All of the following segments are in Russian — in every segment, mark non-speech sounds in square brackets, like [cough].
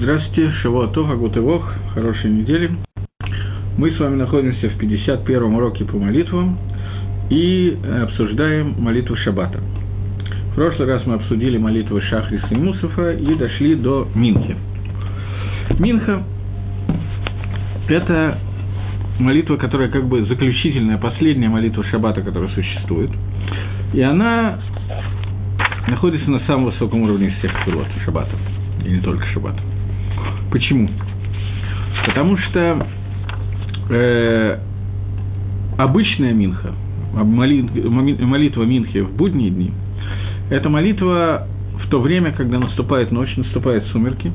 Здравствуйте, Шавуатов, Агутывох, хорошей недели. Мы с вами находимся в 51-м уроке по молитвам и обсуждаем молитву Шаббата. В прошлый раз мы обсудили молитву Шахриса и Мусафа и дошли до Минхи. Минха – это молитва, которая как бы заключительная, последняя молитва Шаббата, которая существует. И она находится на самом высоком уровне всех пилот Шаббата, и не только Шаббата. Почему? Потому что э, обычная минха, молитва Минхи в будние дни, это молитва в то время, когда наступает ночь, наступают сумерки,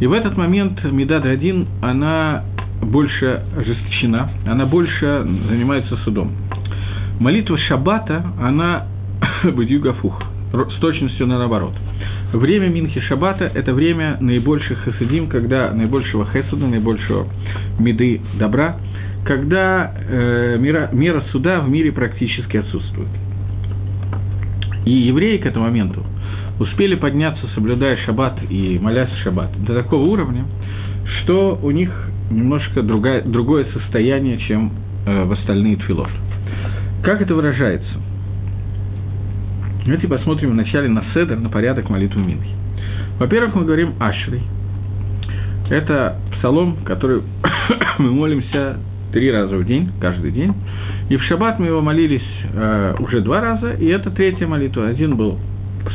и в этот момент Медад один, она больше ожесточена, она больше занимается судом. Молитва Шаббата, она [coughs] бадюгафух, с точностью наоборот – Время Минхи Шабата – это время наибольших хасидим, когда наибольшего хесада, наибольшего меды добра, когда э, мера, мера суда в мире практически отсутствует. И евреи к этому моменту успели подняться, соблюдая шаббат и молясь шаббат, до такого уровня, что у них немножко другая, другое состояние, чем э, в остальные тфилот. Как это выражается? Давайте посмотрим вначале на седер, на порядок молитвы Минхи. Во-первых, мы говорим Ашрей. Это псалом, который [coughs] мы молимся три раза в день, каждый день. И в шаббат мы его молились э, уже два раза, и это третья молитва. Один был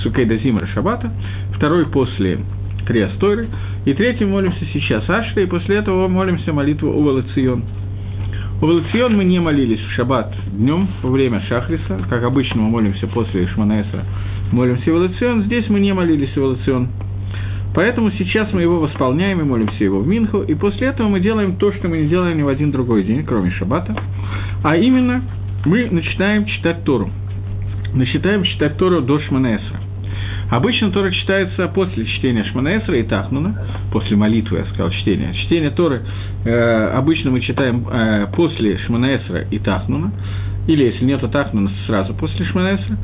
Сукей Дазимра Шаббата, второй после Триастойры, и третий молимся сейчас Ашрей, и после этого молимся молитву Увалацион. В Эволюцион мы не молились в шаббат днем во время Шахриса, как обычно мы молимся после Шманаэсра, молимся Эволюцион, здесь мы не молились Эволюцион. Поэтому сейчас мы его восполняем и молимся его в Минху, и после этого мы делаем то, что мы не делаем ни в один другой день, кроме Шаббата, а именно мы начинаем читать Тору. Начинаем читать Тору до Шманаэсра. Обычно Тора читается после чтения Шманаэсра и Тахнуна, после молитвы, я сказал, чтения. Чтение Торы э, обычно мы читаем э, после Шманаэсра и Тахнуна, или если нет Тахнуна, сразу после Шманаэсра,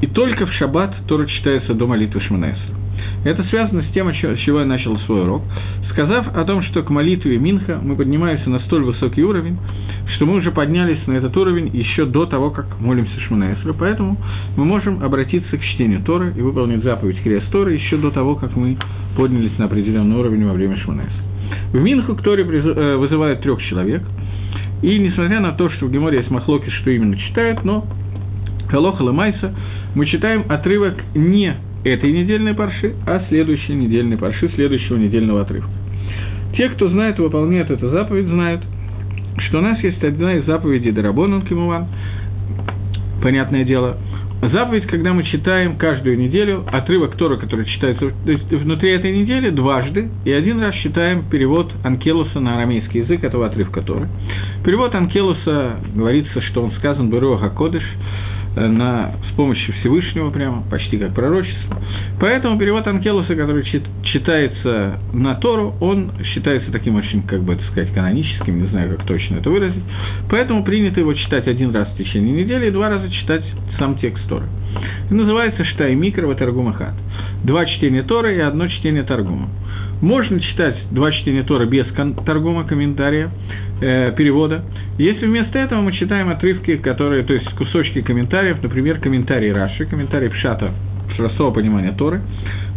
и только в Шаббат Тора читается до молитвы Шманаэсра. Это связано с тем, с чего я начал свой урок, сказав о том, что к молитве Минха мы поднимаемся на столь высокий уровень, что мы уже поднялись на этот уровень еще до того, как молимся Шманаэсра, поэтому мы можем обратиться к чтению Торы и выполнить заповедь Крест Торы еще до того, как мы поднялись на определенный уровень во время Шманаэсра. В Минху к Торе э, вызывают трех человек, и несмотря на то, что в Геморе есть махлоки, что именно читают, но Халоха Ламайса мы читаем отрывок не этой недельной парши, а следующей недельной парши, следующего недельного отрывка. Те, кто знает и выполняет эту заповедь, знают, что у нас есть одна из заповедей Дарабонан Кимуван, понятное дело, заповедь, когда мы читаем каждую неделю отрывок Тора, который читается то есть внутри этой недели дважды, и один раз читаем перевод Анкелуса на арамейский язык этого отрывка Торы. Перевод Анкелуса говорится, что он сказан Беруаха Кодыш, на, с помощью Всевышнего прямо, почти как пророчество. Поэтому перевод Анкелуса, который чит, читается на Тору, он считается таким очень, как бы это сказать, каноническим, не знаю, как точно это выразить. Поэтому принято его читать один раз в течение недели и два раза читать сам текст Торы. Называется Штай Микро Таргумахат. Два чтения Торы и одно чтение Таргума. Можно читать два чтения Тора без торгума, комментария, э, перевода. Если вместо этого мы читаем отрывки, которые, то есть кусочки комментариев, например, комментарий Раши, комментарий Пшата, простого понимания Торы,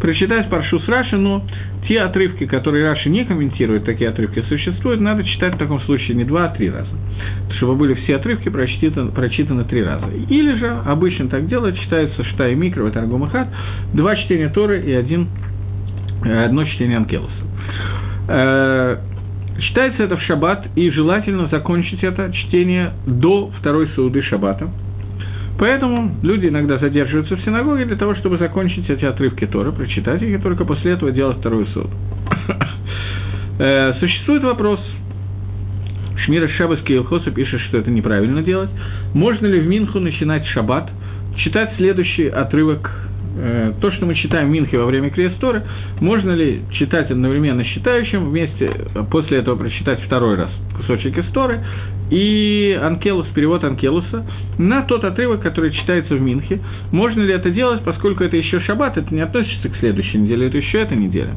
прочитать Паршу с Раши, но те отрывки, которые Раши не комментирует, такие отрывки существуют, надо читать в таком случае не два, а три раза, чтобы были все отрывки прочитаны, прочитаны три раза. Или же, обычно так делают, читается Штай Микро и Таргумахат, два чтения Торы и один одно чтение Анкелоса. Э, читается это в шаббат, и желательно закончить это чтение до второй сауды шаббата. Поэтому люди иногда задерживаются в синагоге для того, чтобы закончить эти отрывки Тора, прочитать их, и только после этого делать вторую суд. [coughs] Э, существует вопрос, Шмира Шабаский Илхоса пишет, что это неправильно делать. Можно ли в Минху начинать шаббат, читать следующий отрывок э, то, что мы читаем в Минхе во время Креесторы, можно ли читать одновременно считающим, вместе, после этого прочитать второй раз кусочек истории, и Анкелус, перевод Анкелуса, на тот отрывок, который читается в Минхе. Можно ли это делать, поскольку это еще шаббат, это не относится к следующей неделе, это еще эта неделя.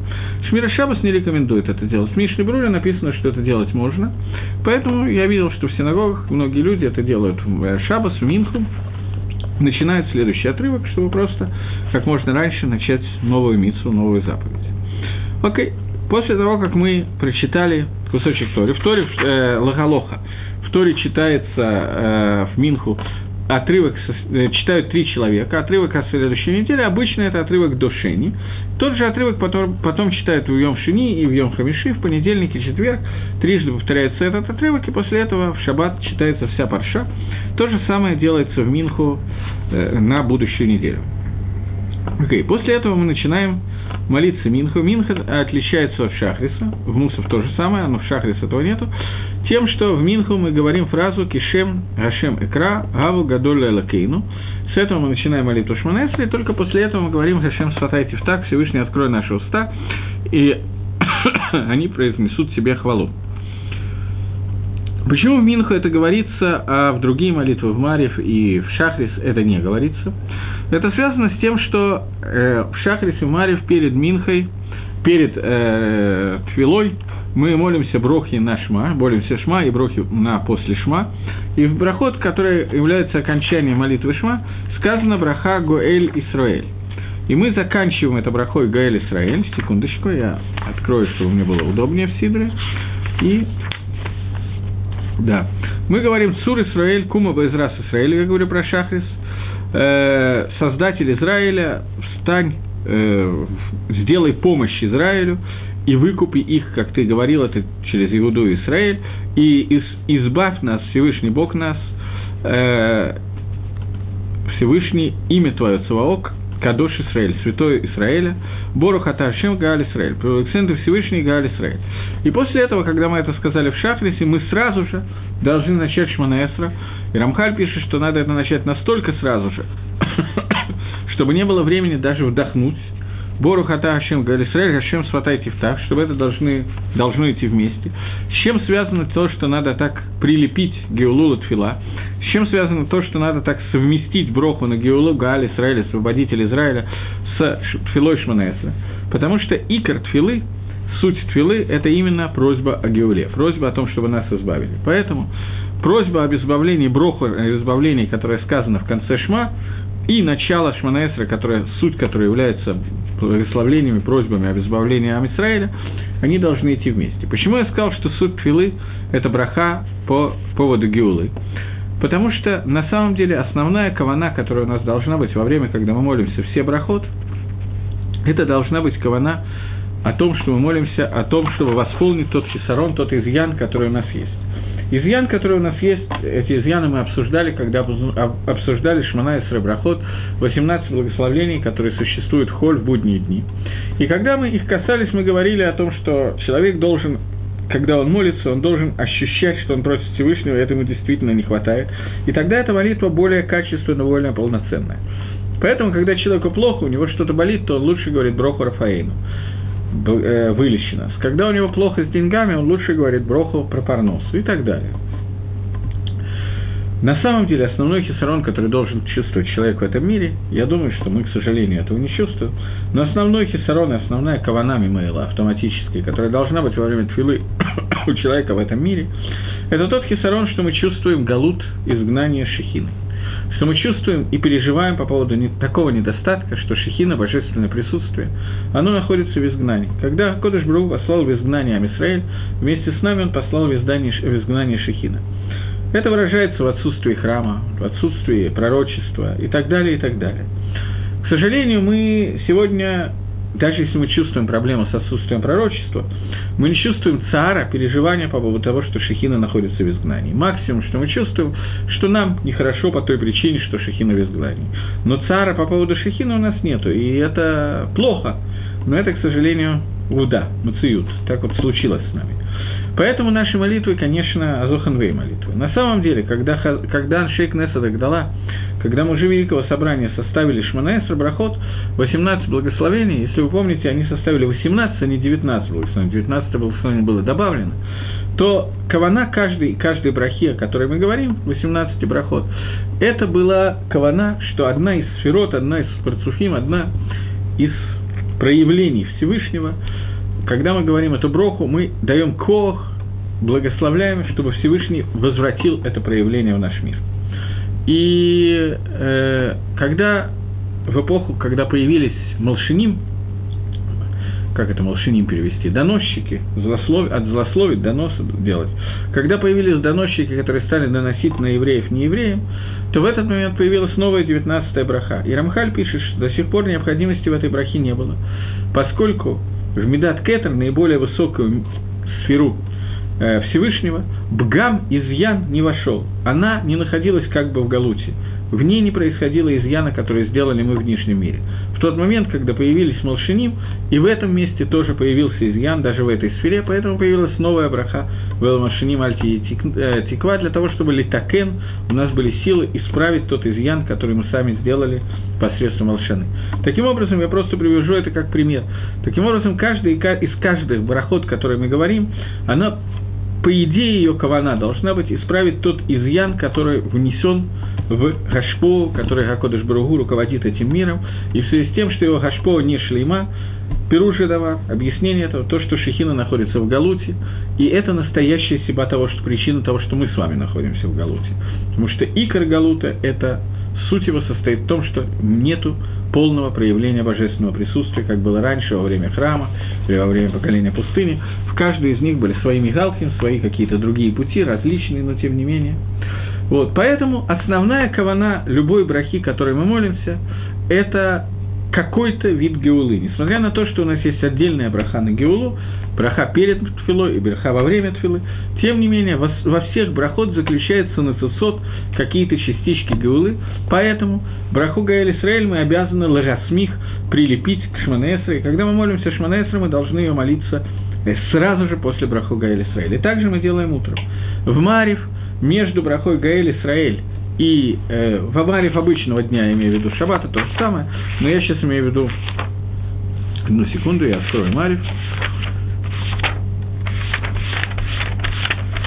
Шмира Шабас не рекомендует это делать. В Мишне Бруре написано, что это делать можно. Поэтому я видел, что в синагогах многие люди это делают в э, Шабас, в Минху, начинают следующий отрывок, чтобы просто как можно раньше начать новую мицу, новую заповедь. Окей. После того, как мы прочитали кусочек Тори, в Торе э, Лагалоха, в Торе читается э, в Минху отрывок, э, читают три человека, отрывок о следующей неделе, обычно это отрывок до Шени. Тот же отрывок потом, потом читают в Йом Шини и в Йом Хамиши, в понедельник и четверг, трижды повторяется этот отрывок, и после этого в Шаббат читается вся парша. То же самое делается в Минху э, на будущую неделю. Окей, okay. после этого мы начинаем молиться Минху. Минха отличается от Шахриса, в Мусов то же самое, но в Шахрисе этого нету, тем, что в Минху мы говорим фразу «Кишем Гашем Экра Гаву Гадоль Элакейну». С этого мы начинаем молитву Шманесли, и только после этого мы говорим «Гашем Сватай Тифтак, Всевышний открой наши уста», и [coughs] они произнесут себе хвалу. Почему в Минху это говорится, а в другие молитвы, в Марьев и в Шахрис это не говорится? Это связано с тем, что э, в Шахрис и Марьев перед Минхой, перед э, Твилой, мы молимся брохи на шма, молимся шма и брохи на после шма. И в брахот, который является окончанием молитвы шма, сказано браха Гоэль Исраэль. И мы заканчиваем это брахой Гаэль Исраэль. Секундочку, я открою, чтобы мне было удобнее в Сидре. И да. Мы говорим Цур Исраэль, Кума Байзрас Исраэль, я говорю про Шахрис. Э, создатель Израиля, встань, э, сделай помощь Израилю и выкупи их, как ты говорил, это через Иуду и Израиль, и из, избавь нас, Всевышний Бог нас, э, Всевышний имя Твое Цаваок, Кадош Израиль, Святой Израиля, Бору Хаташем Гааль Израиль, Александр Всевышний Гааль Израиль. И после этого, когда мы это сказали в Шахрисе, мы сразу же должны начать Шманаэсра. И Рамхаль пишет, что надо это начать настолько сразу же, [coughs] чтобы не было времени даже вдохнуть. Бору Хата Хашем Галисраэль, Хашем Сватай Тифтах, чтобы это должны, должно идти вместе. С чем связано то, что надо так прилепить Геулула Тфила? С чем связано то, что надо так совместить Броху на Геулу Гааль Израиля, освободитель Израиля, с Тфилой Шманеса? Потому что икор Тфилы, суть Тфилы – это именно просьба о Геуле, просьба о том, чтобы нас избавили. Поэтому просьба об избавлении Броху, о избавлении, которая сказана в конце Шма, и начало Шманаэсра, которая, суть которой является благословлениями, просьбами об избавлении Амисраэля, они должны идти вместе. Почему я сказал, что суть Твилы – это браха по поводу Гиулы? Потому что на самом деле основная кавана, которая у нас должна быть во время, когда мы молимся все брахот, это должна быть кавана о том, что мы молимся, о том, чтобы восполнить тот хисарон, тот изъян, который у нас есть. Изъян, который у нас есть, эти изъяны мы обсуждали, когда обсуждали Шмана и Сребрахот, 18 благословлений, которые существуют в холь в будние дни. И когда мы их касались, мы говорили о том, что человек должен когда он молится, он должен ощущать, что он просит Всевышнего, и этому действительно не хватает. И тогда эта молитва более качественная, более полноценная. Поэтому, когда человеку плохо, у него что-то болит, то он лучше говорит Броху Рафаэйну. Э, вылечена. Когда у него плохо с деньгами, он лучше говорит броху про парносу и так далее. На самом деле, основной хисарон, который должен чувствовать человек в этом мире, я думаю, что мы, к сожалению, этого не чувствуем, но основной хисарон и основная кавана мимейла автоматическая, которая должна быть во время твилы [coughs] у человека в этом мире, это тот хисарон, что мы чувствуем галут изгнания шехины – что мы чувствуем и переживаем по поводу не, такого недостатка, что шехина, божественное присутствие, оно находится в изгнании. Когда Кодыш Бру послал в изгнание Амисраэль, вместе с нами он послал в изгнание, в изгнание шехина. Это выражается в отсутствии храма, в отсутствии пророчества и так далее, и так далее. К сожалению, мы сегодня даже если мы чувствуем проблему с отсутствием пророчества, мы не чувствуем цара, переживания по поводу того, что Шехина находится в изгнании. Максимум, что мы чувствуем, что нам нехорошо по той причине, что Шехина в изгнании. Но цара по поводу Шехина у нас нету, и это плохо. Но это, к сожалению, уда, мациют. Так вот случилось с нами. Поэтому наши молитвы, конечно, Азоханвей молитвы. На самом деле, когда, когда Аншейк Неса Дагдала когда мужи Великого Собрания составили Шманаэсра Брахот, 18 благословений, если вы помните, они составили 18, а не 19 благословений, 19 благословений было добавлено, то кавана каждой, каждой брахи, о которой мы говорим, 18 брахот, это была кавана, что одна из сферот, одна из парцуфим, одна из проявлений Всевышнего, когда мы говорим эту броху, мы даем кох, благословляем, чтобы Всевышний возвратил это проявление в наш мир. И э, когда в эпоху, когда появились молшиним, как это молшиним перевести, доносчики, злослов, от злословить доносы делать. Когда появились доносчики, которые стали доносить на евреев не евреям, то в этот момент появилась новая 19-я браха. И Рамхаль пишет, что до сих пор необходимости в этой брахе не было, поскольку в Медат Кетер, наиболее высокую сферу Всевышнего, Бгам изъян не вошел. Она не находилась как бы в Галуте. В ней не происходило изъяна, который сделали мы в внешнем мире. В тот момент, когда появились Молшиним, и в этом месте тоже появился изъян, даже в этой сфере, поэтому появилась новая браха Велмашиним Альти э, Тиква, для того, чтобы литакен, у нас были силы исправить тот изъян, который мы сами сделали посредством Молшины. Таким образом, я просто привяжу это как пример. Таким образом, каждый из каждых барахот, который мы говорим, она по идее ее кавана должна быть исправить тот изъян, который внесен в Гашпо, который Гакодыш Баругу руководит этим миром, и в связи с тем, что его Гашпо не шлейма, Перуши дава, объяснение этого, то, что Шехина находится в Галуте, и это настоящая себя того, что причина того, что мы с вами находимся в Галуте. Потому что икор Галута – это суть его состоит в том, что нету полного проявления божественного присутствия, как было раньше во время храма или во время поколения пустыни. В каждой из них были свои мигалхим, свои какие-то другие пути, различные, но тем не менее. Вот, поэтому основная кавана любой брахи, которой мы молимся, это какой-то вид геулы. Несмотря на то, что у нас есть отдельная браха на геулу, браха перед тфилой и браха во время тфилы, тем не менее во, всех брахот заключается на цесот какие-то частички геулы, поэтому браху Гаэль Исраэль мы обязаны лагасмих прилепить к Шманесре. Когда мы молимся Шманесре, мы должны ее молиться э, сразу же после браху Гаэль Исраэль. И также мы делаем утром. В Марив между брахой Гаэль Исраэль и э, в Амарев обычного дня, я имею в виду шаббата, то же самое, но я сейчас имею в виду, одну секунду, я открою Марев.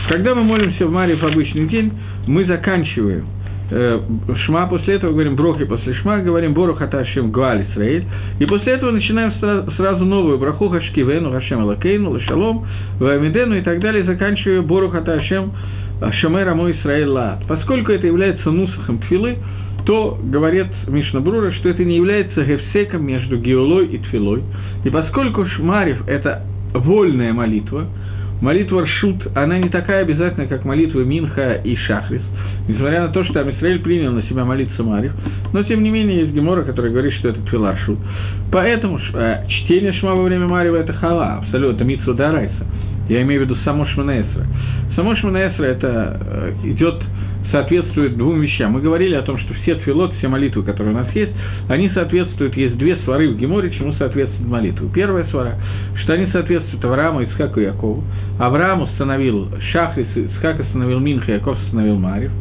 Когда мы молимся в Марев обычный день, мы заканчиваем э, Шма, после этого говорим Брохи, после Шма говорим Бору Хаташем Гуаль Исраэль, и после этого начинаем сразу, новую Браху Хашкивену, Хашем Алакейну, Лашалом, Вамидену и так далее, заканчивая Бору Хаташем Шамер Амо Исраэль Лаат. Поскольку это является нусахом тфилы, то говорит Мишна Брура, что это не является гефсеком между геолой и тфилой. И поскольку Шмарев – это вольная молитва, молитва Ршут, она не такая обязательная, как молитва Минха и Шахрис, несмотря на то, что Амисраэль принял на себя молиться Марив, но тем не менее есть Гемора, который говорит, что это Тфила Ршут. Поэтому э, чтение Шма во время Марива – это хала, абсолютно, Митсу Дарайса. Я имею в виду само Шманаэсра. Само Шманаэсра это э, идет соответствует двум вещам. Мы говорили о том, что все тфилот, все молитвы, которые у нас есть, они соответствуют, есть две свары в Геморе, чему соответствует молитвы. Первая свара, что они соответствуют Аврааму, Исхаку и Якову. Авраам установил Шахрис, Исхак установил Минха, Яков установил Марив.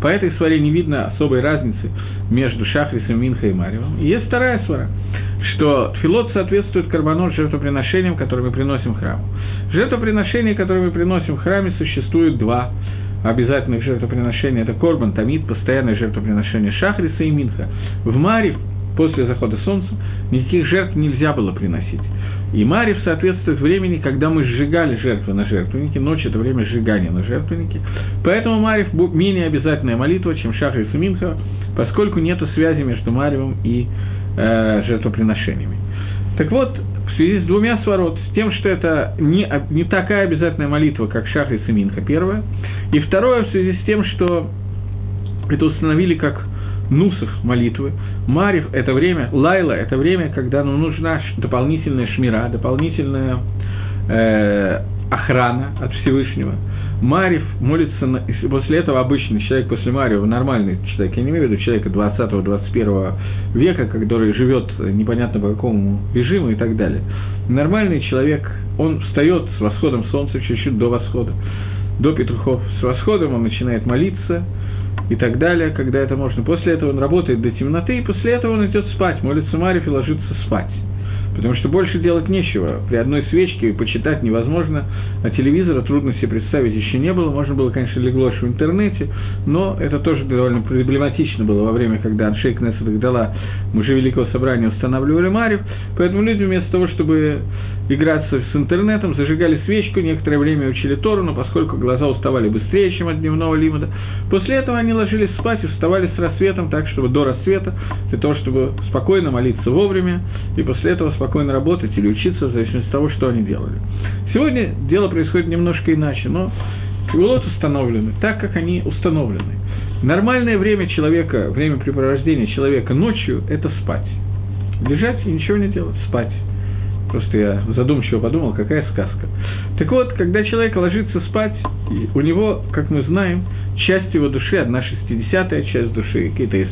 По этой сваре не видно особой разницы между Шахрисом, Минхой и Маревом. И есть вторая свара, что филот соответствует карбонот жертвоприношениям, которые мы приносим в храм. Жертвоприношения, которые мы приносим в храме, существует два обязательных жертвоприношения. Это корбан, тамид, постоянное жертвоприношение Шахриса и Минха. В Марив после захода солнца никаких жертв нельзя было приносить. И Марив соответствует времени, когда мы сжигали жертвы на жертвеннике, ночь – это время сжигания на жертвеннике. Поэтому Марив менее обязательная молитва, чем Шахрис и Минха, поскольку нет связи между Маривом и э, жертвоприношениями. Так вот, в связи с двумя сворот, с тем, что это не, не такая обязательная молитва, как Шахрис и Минха, первое, и второе, в связи с тем, что это установили как нусах молитвы. Марив – это время, лайла – это время, когда нам нужна дополнительная шмира, дополнительная э, охрана от Всевышнего. Марив молится, на, после этого обычный человек после Марива, нормальный человек, я не имею в виду человека 20-21 века, который живет непонятно по какому режиму и так далее. Нормальный человек, он встает с восходом солнца чуть-чуть до восхода, до петухов. С восходом он начинает молиться, и так далее, когда это можно. После этого он работает до темноты, и после этого он идет спать, молится Мариф и ложится спать. Потому что больше делать нечего. При одной свечке почитать невозможно, а телевизора трудно себе представить еще не было. Можно было, конечно, легло в интернете, но это тоже довольно проблематично было во время, когда Аншей Кнессет дала мужи Великого Собрания устанавливали Марив. Поэтому люди вместо того, чтобы играться с интернетом, зажигали свечку, некоторое время учили Тору, но поскольку глаза уставали быстрее, чем от дневного лимода, после этого они ложились спать и вставали с рассветом так, чтобы до рассвета, для того, чтобы спокойно молиться вовремя, и после этого спокойно работать или учиться, в зависимости от того, что они делали. Сегодня дело происходит немножко иначе, но Квилот установлены так, как они установлены. Нормальное время человека, время препровождения человека ночью – это спать. Лежать и ничего не делать, спать. Просто я задумчиво подумал, какая сказка. Так вот, когда человек ложится спать, у него, как мы знаем, часть его души, одна шестидесятая часть души, какие-то есть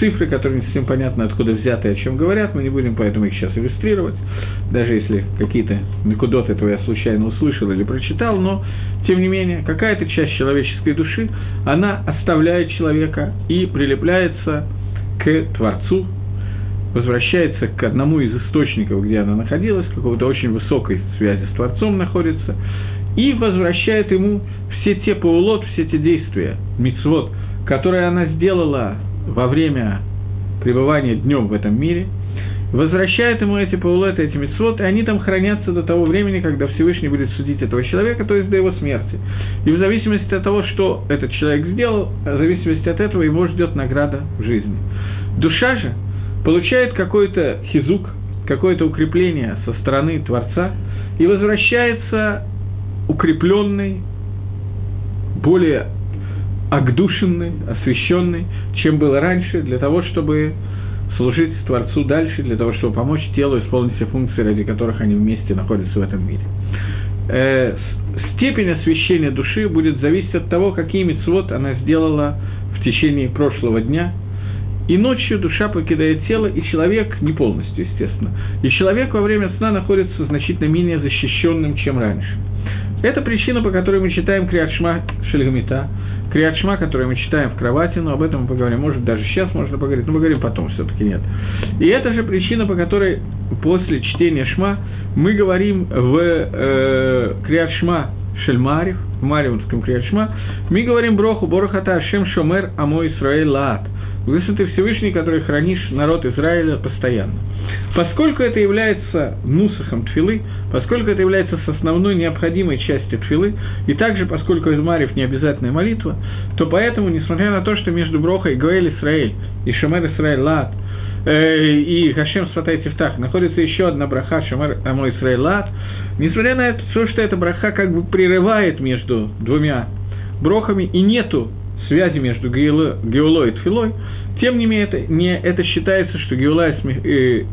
цифры, которые не совсем понятно, откуда взяты о чем говорят, мы не будем поэтому их сейчас иллюстрировать, даже если какие-то накудот этого я случайно услышал или прочитал, но, тем не менее, какая-то часть человеческой души, она оставляет человека и прилепляется к Творцу, возвращается к одному из источников, где она находилась, какой-то очень высокой связи с Творцом находится, и возвращает ему все те паулот, все те действия, мицвод, которые она сделала во время пребывания днем в этом мире, возвращает ему эти паулеты, эти митцвот, и они там хранятся до того времени, когда Всевышний будет судить этого человека, то есть до его смерти. И в зависимости от того, что этот человек сделал, в зависимости от этого его ждет награда в жизни. Душа же получает какой-то хизук, какое-то укрепление со стороны Творца и возвращается укрепленный, более агдушенный, освященный, чем было раньше, для того, чтобы служить Творцу дальше, для того, чтобы помочь телу исполнить все функции, ради которых они вместе находятся в этом мире. Э, степень освящения души будет зависеть от того, какие мецвод она сделала в течение прошлого дня, и ночью душа покидает тело, и человек, не полностью, естественно, и человек во время сна находится значительно менее защищенным, чем раньше. Это причина, по которой мы читаем Криадшма Шельгамита, Криадшма, который мы читаем в кровати, но об этом мы поговорим, может, даже сейчас можно поговорить, но поговорим потом, все-таки нет. И это же причина, по которой после чтения Шма мы говорим в э, Криадшма Шельмарев, в Мариумском Криадшма, мы говорим Броху Борохата Ашем Шомер Амо Исраэль Лаат – Выше ты Всевышний, который хранишь народ Израиля постоянно. Поскольку это является нусахом тфилы, поскольку это является основной необходимой частью тфилы, и также поскольку Измарев не обязательная молитва, то поэтому, несмотря на то, что между Брохой Гоэль Исраэль и Шамер Исраэль Лад э, и Хашем Сватай Тифтах находится еще одна браха Шамер Амо Исраэль Лад, несмотря на это, то, что эта браха как бы прерывает между двумя брохами и нету связи между Геулой и Тфилой, тем не менее, это, не, это считается, что Геула и, э,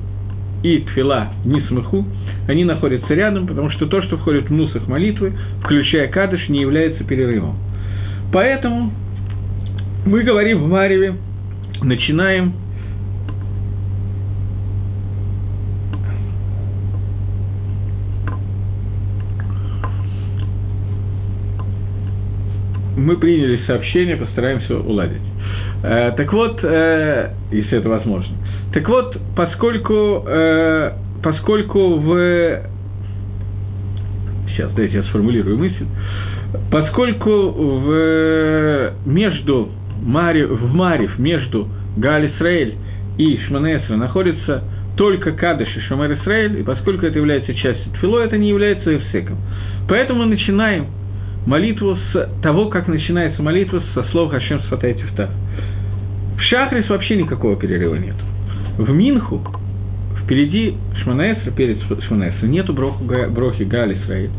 и Тфила не смеху, они находятся рядом, потому что то, что входит в нусах молитвы, включая Кадыш, не является перерывом. Поэтому мы говорим в Мареве, начинаем мы приняли сообщение, постараемся уладить. Э, так вот, э, если это возможно. Так вот, поскольку, э, поскольку в... Сейчас, дайте я сформулирую мысль. Поскольку в, между Мари, в Марив, между Галь Исраэль и Шманесра находится только Кадыш и Шамар Исраэль, и поскольку это является частью Тфило, это не является Эвсеком. Поэтому мы начинаем молитву с того, как начинается молитва со слов Хашем Сфатай Тифтах. В Шахрис вообще никакого перерыва нет. В Минху впереди Шманаэсра, перед Шманаэсра, нету броху, брохи Галь Исраиль.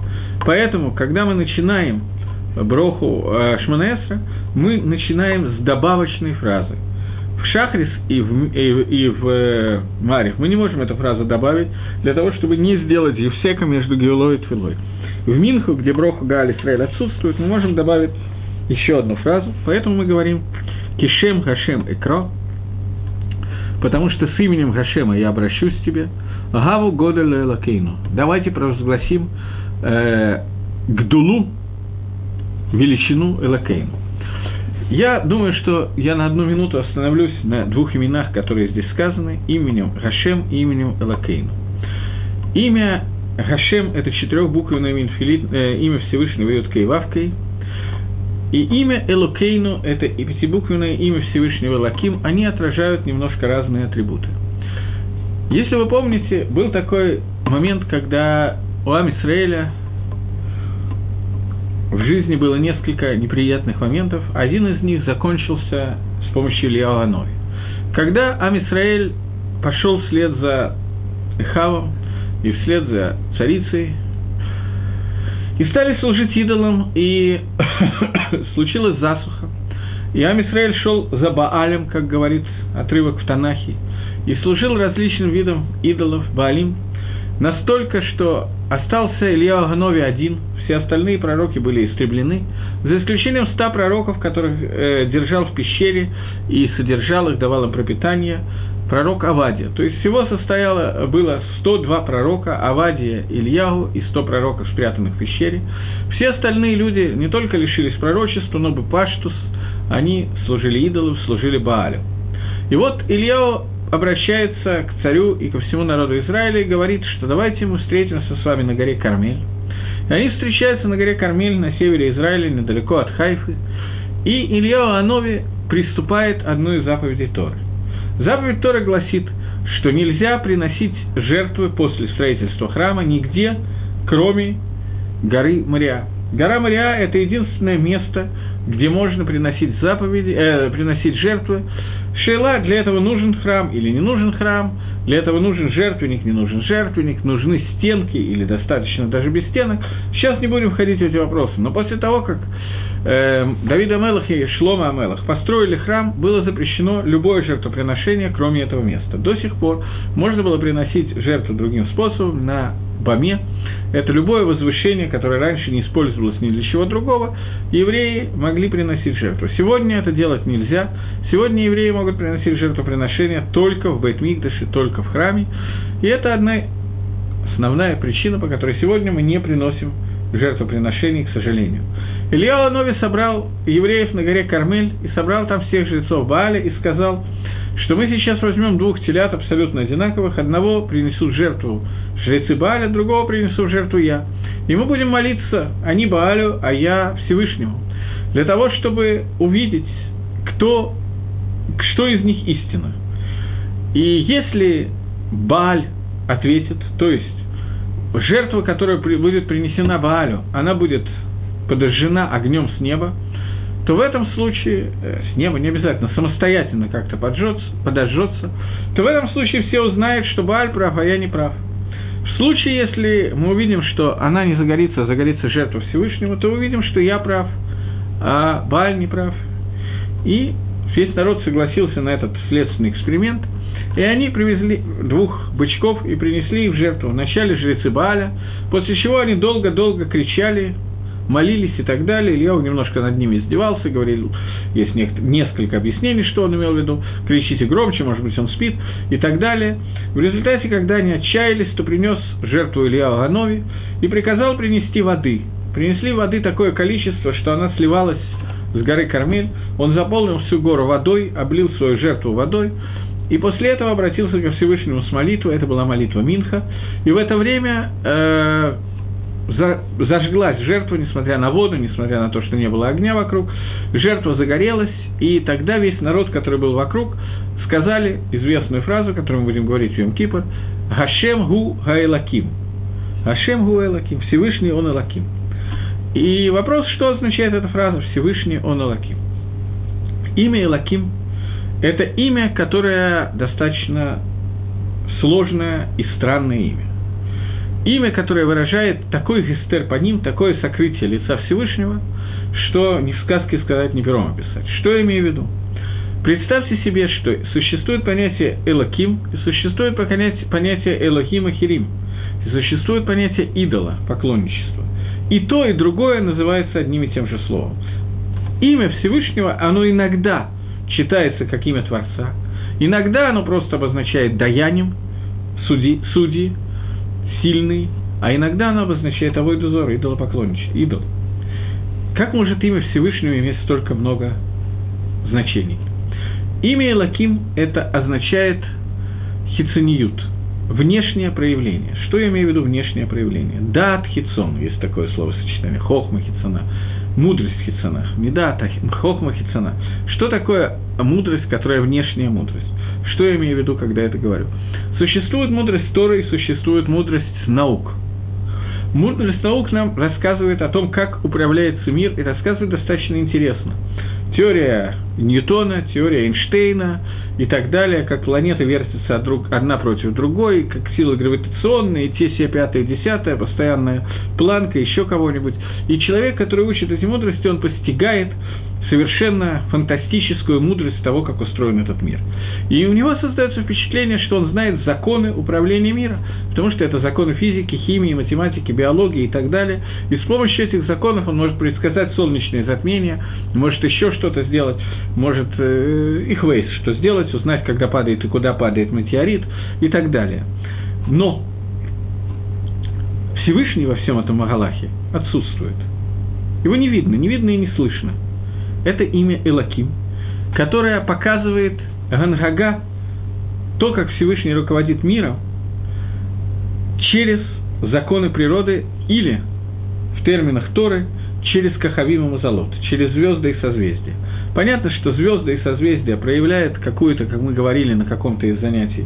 Поэтому, когда мы начинаем броху э, Шманаэсра, мы начинаем с добавочной фразы. В Шахрис и в, и, и в э, Марих мы не можем эту фразу добавить для того, чтобы не сделать Евсека между Геулой и Твилой. В Минху, где Броху Гаали Исраиль отсутствует, мы можем добавить еще одну фразу, поэтому мы говорим «Кишем Хашем Экро», потому что с именем Хашема я обращусь к тебе, Гаву Годель Элакейну. Давайте провозгласим э, Гдулу, величину Элакейну. Я думаю, что я на одну минуту остановлюсь на двух именах, которые здесь сказаны, именем Гашем и именем Элакейну. Имя Гашем – это четырехбуквенное э, имя Всевышнего Йоткой и Вавкой, и имя Элокейну – это и пятибуквенное имя Всевышнего Лаким, они отражают немножко разные атрибуты. Если вы помните, был такой момент, когда у Амисраэля в жизни было несколько неприятных моментов. Один из них закончился с помощью Ильяу Анови. Когда Амисраэль пошел вслед за Эхавом и вслед за царицей, и стали служить идолам, и [coughs] случилась засуха. И Амисраэль шел за Баалем, как говорит отрывок в Танахе, и служил различным видам идолов, Баалим, настолько, что остался Илья Аганови один, все остальные пророки были истреблены, за исключением ста пророков, которых э, держал в пещере и содержал их, давал им пропитание, пророк Авадия. То есть всего состояло, было 102 пророка, Авадия, Ильягу и 100 пророков, спрятанных в пещере. Все остальные люди не только лишились пророчества, но бы Паштус, они служили идолу, служили Баалю. И вот Ильяу обращается к царю и ко всему народу Израиля и говорит, что давайте мы встретимся с вами на горе Кармель. И они встречаются на горе Кармель на севере Израиля, недалеко от Хайфы. И Илья Анови приступает одну из заповедей Торы. Заповедь Торы гласит, что нельзя приносить жертвы после строительства храма нигде, кроме горы Мариа. Гора Мариа – это единственное место, где можно приносить заповеди, э, приносить жертвы. Шейла, для этого нужен храм или не нужен храм, для этого нужен жертвенник, не нужен жертвенник, нужны стенки или достаточно даже без стенок. Сейчас не будем входить в эти вопросы. Но после того, как э, Давид Амелах и Шлома Амелах построили храм, было запрещено любое жертвоприношение, кроме этого места. До сих пор можно было приносить жертву другим способом на Баме. Это любое возвышение, которое раньше не использовалось ни для чего другого, евреи могли приносить жертву. Сегодня это делать нельзя. Сегодня евреи могут приносить жертвоприношения только в Бейтмигдаше, только в храме. И это одна основная причина, по которой сегодня мы не приносим жертвоприношений, к сожалению. Илья Ланови собрал евреев на горе Кармель и собрал там всех жрецов Бааля и сказал, что мы сейчас возьмем двух телят абсолютно одинаковых, одного принесут жертву жрецы Бааля, другого принесу в жертву я. И мы будем молиться, они Баалю, а я Всевышнему, для того, чтобы увидеть, кто, что из них истина. И если Бааль ответит, то есть жертва, которая будет принесена Баалю, она будет подожжена огнем с неба, то в этом случае, э, с неба не обязательно, самостоятельно как-то поджжется, подожжется, то в этом случае все узнают, что Бааль прав, а я не прав – в случае, если мы увидим, что она не загорится, а загорится жертва Всевышнему, то увидим, что я прав, а Бааль не прав. И весь народ согласился на этот следственный эксперимент, и они привезли двух бычков и принесли их в жертву. Вначале жрецы Бааля, после чего они долго-долго кричали молились и так далее. Ильяу немножко над ними издевался, говорил, есть несколько объяснений, что он имел в виду, кричите громче, может быть, он спит и так далее. В результате, когда они отчаялись, то принес жертву Ильяу Ганови и приказал принести воды. Принесли воды такое количество, что она сливалась с горы Кармель, он заполнил всю гору водой, облил свою жертву водой, и после этого обратился ко Всевышнему с молитвой, это была молитва Минха, и в это время э, зажглась жертва, несмотря на воду, несмотря на то, что не было огня вокруг, жертва загорелась, и тогда весь народ, который был вокруг, сказали известную фразу, которую мы будем говорить в Йом-Кипр, «Хашем гу гаэлаким». «Хашем гу гаэлаким», Всевышний он Элаким. И вопрос, что означает эта фраза «Всевышний он Элаким». Имя Элаким – это имя, которое достаточно сложное и странное имя имя, которое выражает такой гестер по ним, такое сокрытие лица Всевышнего, что ни в сказке сказать, ни пером описать. Что я имею в виду? Представьте себе, что существует понятие Элоким, и существует понятие Элохима Хирим, и существует понятие идола, поклонничества. И то, и другое называется одним и тем же словом. Имя Всевышнего, оно иногда читается как имя Творца, иногда оно просто обозначает даяним, судьи, судьи сильный, а иногда оно обозначает авойдузор, идолопоклонничество, идол. Как может имя Всевышнего иметь столько много значений. Имя Элаким – это означает хицениют, внешнее проявление. Что я имею в виду внешнее проявление? Дат хицон, есть такое словосочетание, хохма хицона, мудрость хицона, медат хохма хицона. Что такое мудрость, которая внешняя мудрость? Что я имею в виду, когда это говорю? Существует мудрость Торы и существует мудрость наук. Мудрость наук нам рассказывает о том, как управляется мир, и рассказывает достаточно интересно. Теория Ньютона, теория Эйнштейна и так далее, как планеты вертятся друг, одна против другой, как силы гравитационные, те, все пятое, десятое, постоянная планка, еще кого-нибудь. И человек, который учит эти мудрости, он постигает совершенно фантастическую мудрость того, как устроен этот мир. И у него создается впечатление, что он знает законы управления мира, потому что это законы физики, химии, математики, биологии и так далее. И с помощью этих законов он может предсказать солнечные затмения, может еще что-то сделать, может э, их вейс, что сделать, узнать, когда падает и куда падает метеорит и так далее. Но Всевышний во всем этом Магалахе отсутствует. Его не видно, не видно и не слышно – это имя Элаким, которое показывает Гангага, то, как Всевышний руководит миром, через законы природы или, в терминах Торы, через Кахавим и Мазалот, через звезды и созвездия. Понятно, что звезды и созвездия проявляют какую-то, как мы говорили на каком-то из занятий,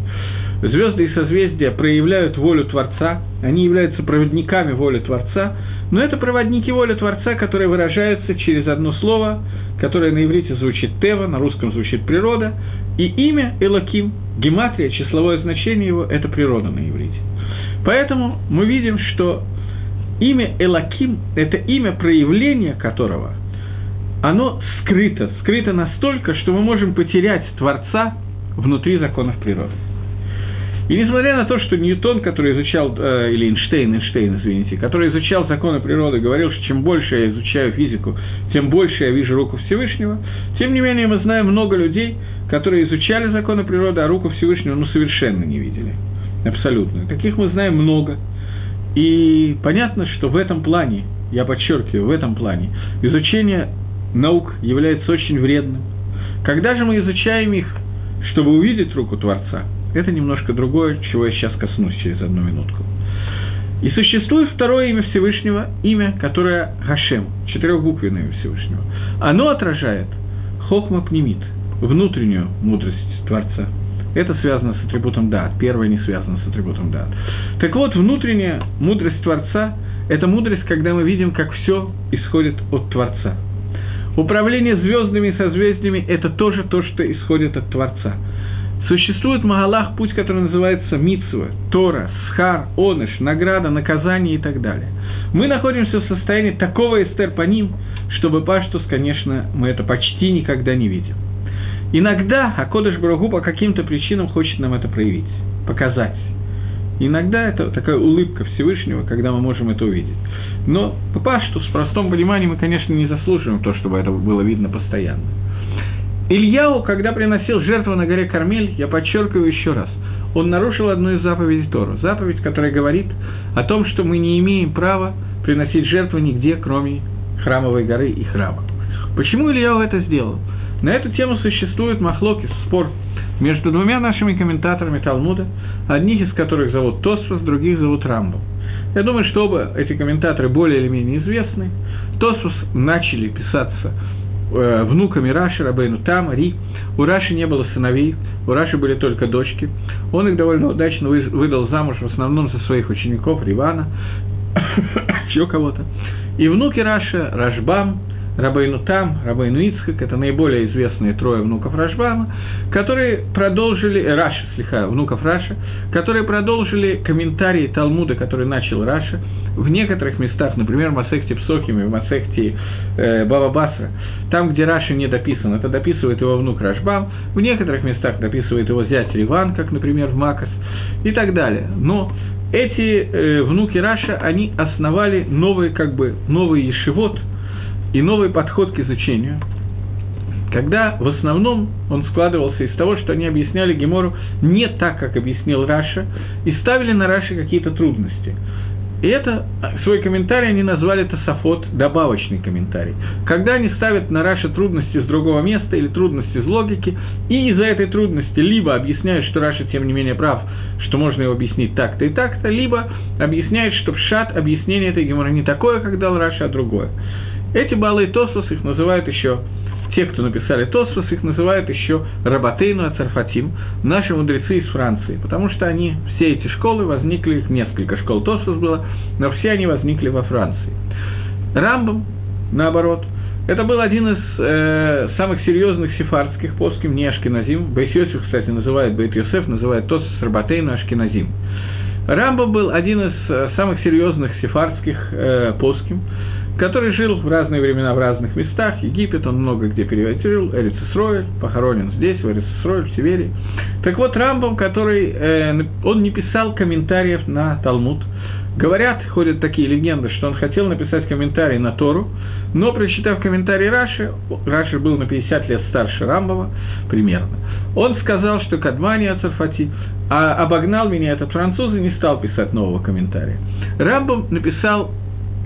звезды и созвездия проявляют волю Творца, они являются проводниками воли Творца, но это проводники воли Творца, которые выражаются через одно слово, которое на иврите звучит Тева, на русском звучит природа, и имя Элаким, гематрия, числовое значение его – это природа на иврите. Поэтому мы видим, что имя Элаким – это имя проявления которого, оно скрыто, скрыто настолько, что мы можем потерять Творца внутри законов природы. И несмотря на то, что Ньютон, который изучал, э, или Эйнштейн, Эйнштейн, извините, который изучал законы природы, говорил, что чем больше я изучаю физику, тем больше я вижу руку Всевышнего, тем не менее мы знаем много людей, которые изучали законы природы, а руку Всевышнего ну, совершенно не видели. Абсолютно. Таких мы знаем много. И понятно, что в этом плане, я подчеркиваю, в этом плане, изучение наук является очень вредным. Когда же мы изучаем их, чтобы увидеть руку Творца – это немножко другое, чего я сейчас коснусь через одну минутку. И существует второе имя Всевышнего, имя, которое Хашем, четырехбуквенное имя Всевышнего. Оно отражает Хохма Пнемит, внутреннюю мудрость Творца. Это связано с атрибутом Дат, первое не связано с атрибутом Дат. Так вот, внутренняя мудрость Творца – это мудрость, когда мы видим, как все исходит от Творца. Управление звездами и созвездиями – это тоже то, что исходит от Творца – Существует Магалах, путь, который называется Мицва, Тора, Схар, Оныш, награда, наказание и так далее. Мы находимся в состоянии такого эстер по ним, чтобы Паштус, конечно, мы это почти никогда не видим. Иногда Акодыш Брагу по каким-то причинам хочет нам это проявить, показать. Иногда это такая улыбка Всевышнего, когда мы можем это увидеть. Но по Пашту, с простом пониманием, мы, конечно, не заслуживаем то, чтобы это было видно постоянно. Ильяу, когда приносил жертву на горе Кармель, я подчеркиваю еще раз, он нарушил одну из заповедей Тору. Заповедь, которая говорит о том, что мы не имеем права приносить жертву нигде, кроме храмовой горы и храма. Почему Ильяу это сделал? На эту тему существует махлокис, спор между двумя нашими комментаторами Талмуда, одних из которых зовут Тосфос, других зовут Рамбом. Я думаю, что оба эти комментаторы более или менее известны. Тосфос начали писаться э, внуками Раши, Рабейну Там, Ри. У Раши не было сыновей, у Раши были только дочки. Он их довольно удачно выдал замуж в основном за своих учеников, Ривана, [coughs] еще кого-то. И внуки Раши, Рашбам, Рабейну Там, Рабейну Ицхак, это наиболее известные трое внуков Рашбама, которые продолжили, э, Раши, слегка, внуков Раши, которые продолжили комментарии Талмуда, который начал Раши, в некоторых местах, например, в Масехте Псохиме, в Масехте э, Баба Басра, там, где Раши не дописан, это дописывает его внук Рашбам, в некоторых местах дописывает его зять Риван, как, например, в Макас, и так далее. Но эти э, внуки Раши, они основали новый, как бы, новый ешевод – и новый подход к изучению, когда в основном он складывался из того, что они объясняли Гемору не так, как объяснил Раши, и ставили на Раши какие-то трудности. И это, свой комментарий они назвали Тософот добавочный комментарий. Когда они ставят на Раши трудности с другого места или трудности из логики, и из-за этой трудности либо объясняют, что Раши тем не менее прав, что можно его объяснить так-то и так-то, либо объясняют, что פשט объяснение этой гемора не такое, как дал Раши, а другое. Эти בעלי תוספות их называют еще те, кто написали Тосфос, их называют еще רבותינו הצרפתים, наши мудрецы из Франции, потому что они, все эти школы возникли, их несколько школ Тосфос было, но все они возникли во Франции. Рамбам, наоборот, это был один из э, самых серьезных сефардских плоским, не Ашкеназим. Бейт Йосиф, кстати, называет Бейт Йосеф, называет Тосфос Рабатейну Ашкеназим. Рамбам был один из э, самых серьезных сефардских э, плоским, который жил в разные времена в разных местах. Египет он много где переводил, Эрицесройль, похоронен здесь, в Эрицесройль, в Севере. Так вот, Рамбом, который, э, он не писал комментариев на Талмуд. Говорят, ходят такие легенды, что он хотел написать комментарий на Тору, но, прочитав комментарий Раши, Раши был на 50 лет старше Рамбова, примерно, он сказал, что Кадмани Ацарфати а обогнал меня этот француз и не стал писать нового комментария. Рамбом написал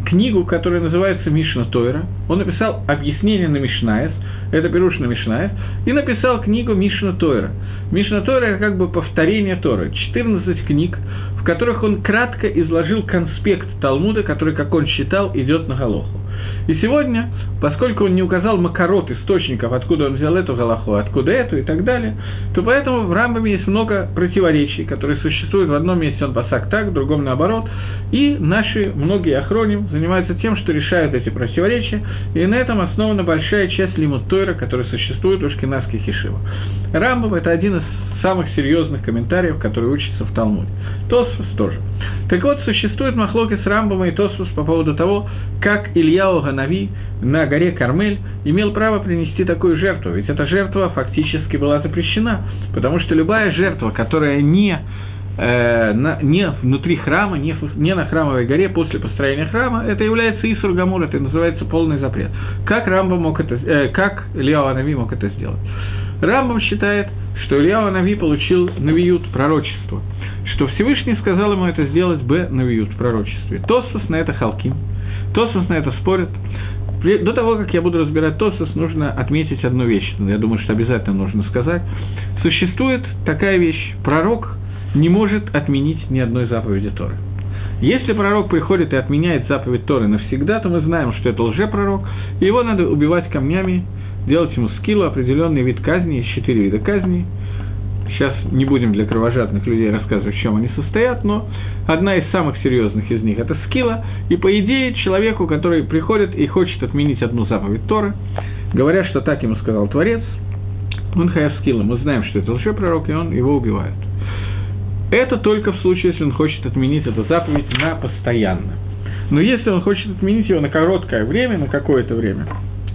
книгу, которая называется Мишна Тойра. Он написал объяснение на Мишнаес, это Перуш на Мишнаес, и написал книгу Мишна Тойра. Мишна Тойра – это как бы повторение Торы. 14 книг, в которых он кратко изложил конспект Талмуда, который, как он считал, идет на Галоху. И сегодня, поскольку он не указал макарот источников, откуда он взял эту галаху, откуда эту и так далее, то поэтому в Рамбаме есть много противоречий, которые существуют в одном месте, он пасак так, в другом наоборот, и наши многие охроним занимаются тем, что решают эти противоречия, и на этом основана большая часть лимут Тойра, которая существует у шкинавских ешивах. Рамбам – это один из самых серьезных комментариев, которые учатся в Талмуде. Тосфос тоже. Так вот, существует махлоки с Рамбом и Тосфос по поводу того, как Ильяу Ганави на горе Кармель имел право принести такую жертву. Ведь эта жертва фактически была запрещена, потому что любая жертва, которая не э, на, не внутри храма, не, не на храмовой горе после построения храма, это является Исур Гамур, это называется полный запрет. Как Рамба мог это, э, как Ильяу Анави мог это сделать? Рамбам считает, что Ильяу Нави получил навиют пророчество, что Всевышний сказал ему это сделать б навиют в пророчестве. Тосос на это халким, Тосос на это спорит. До того, как я буду разбирать Тосос, нужно отметить одну вещь, я думаю, что обязательно нужно сказать. Существует такая вещь, пророк не может отменить ни одной заповеди Торы. Если пророк приходит и отменяет заповедь Торы навсегда, то мы знаем, что это лжепророк, и его надо убивать камнями делать ему скиллу, определенный вид казни, есть четыре вида казни. Сейчас не будем для кровожадных людей рассказывать, в чем они состоят, но одна из самых серьезных из них – это скилла. И по идее человеку, который приходит и хочет отменить одну заповедь Торы, говорят, что так ему сказал Творец, он хаяв скилла, мы знаем, что это лжепророк, и он его убивает. Это только в случае, если он хочет отменить эту заповедь на постоянно. Но если он хочет отменить его на короткое время, на какое-то время,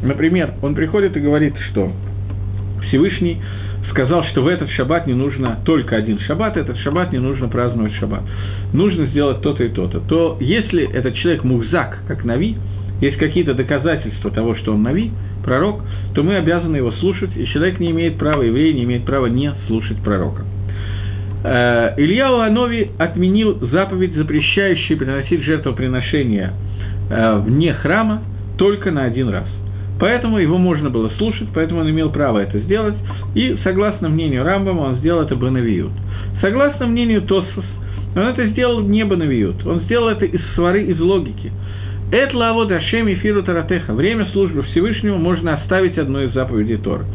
Например, он приходит и говорит, что Всевышний сказал, что в этот шаббат не нужно только один шаббат, этот шаббат не нужно праздновать шаббат. Нужно сделать то-то и то-то. То если этот человек мухзак, как Нави, есть какие-то доказательства того, что он Нави, пророк, то мы обязаны его слушать, и человек не имеет права, еврей не имеет права не слушать пророка. Э, Илья Уанови отменил заповедь, запрещающую приносить жертвоприношения э, вне храма только на один раз. Поэтому его можно было слушать, поэтому он имел право это сделать. И, согласно мнению Рамбама, он сделал это Банавиют. Согласно мнению Тосфос, он это сделал не Банавиют. Он сделал это из свары, из логики. Это лавод Ашем и Фиру Таратеха. Время службы Всевышнему можно оставить одной из заповедей Тора.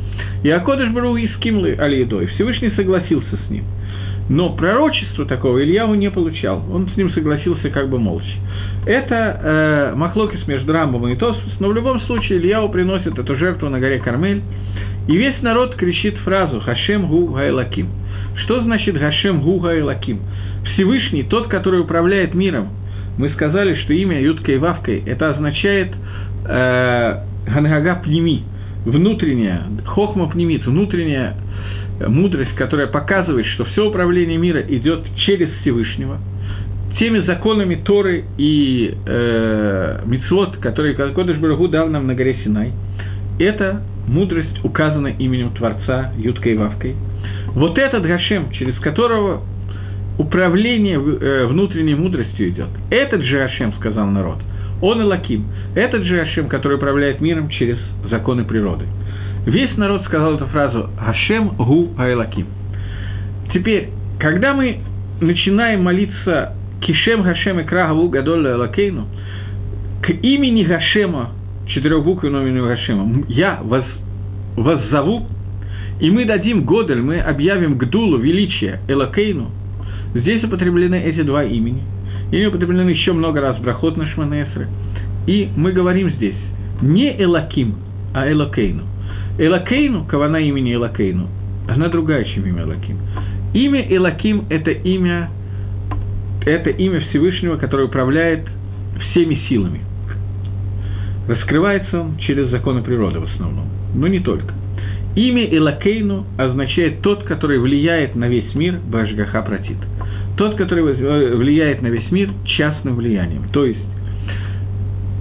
И Акодыш Бару и Скимлы Алиедой. Всевышний согласился с ним. Но пророчество такого Ильяву не получал. Он с ним согласился как бы молча. Это э, махлокис между Рамбом и Тосфос, но в любом случае Ильяу приносит эту жертву на горе Кармель, и весь народ кричит фразу «Хашем гу гайлаким». Что значит «Хашем гу гайлаким»? Всевышний, тот, который управляет миром. Мы сказали, что имя Юткой Вавкой – это означает э, Гангага Пними, внутренняя, Хохма Пнимит, внутренняя мудрость, которая показывает, что все управление мира идет через Всевышнего – теми законами Торы и э, Мицвод, которые Кодыш Барагу дал нам на горе Синай, это мудрость указана именем Творца Юткой и Вавкой. Вот этот Гашем, через которого управление э, внутренней мудростью идет. Этот же Ашем, сказал народ, он Элаким. Этот же Ашем, который управляет миром через законы природы. Весь народ сказал эту фразу «Ашем гу Айлаким». Теперь, когда мы начинаем молиться «Кишем Гашем и Крагаву Гадолля Элакейну», к имени Гашема, четырехбуквенному имени Гашема, я вас зову, и мы дадим Годель, мы объявим Гдулу, величие, Элакейну, здесь употреблены эти два имени. И употреблены еще много раз Брахот на Шманесры. И мы говорим здесь не Элаким, а Элакейну. Элакейну, кавана имени Элакейну, она другая, чем имя Элаким. Имя Элаким – это имя, это имя Всевышнего, которое управляет всеми силами. Раскрывается он через законы природы в основном, но не только. Имя Элакейну означает тот, который влияет на весь мир, Башгаха Пратит. Тот, который влияет на весь мир частным влиянием. То есть,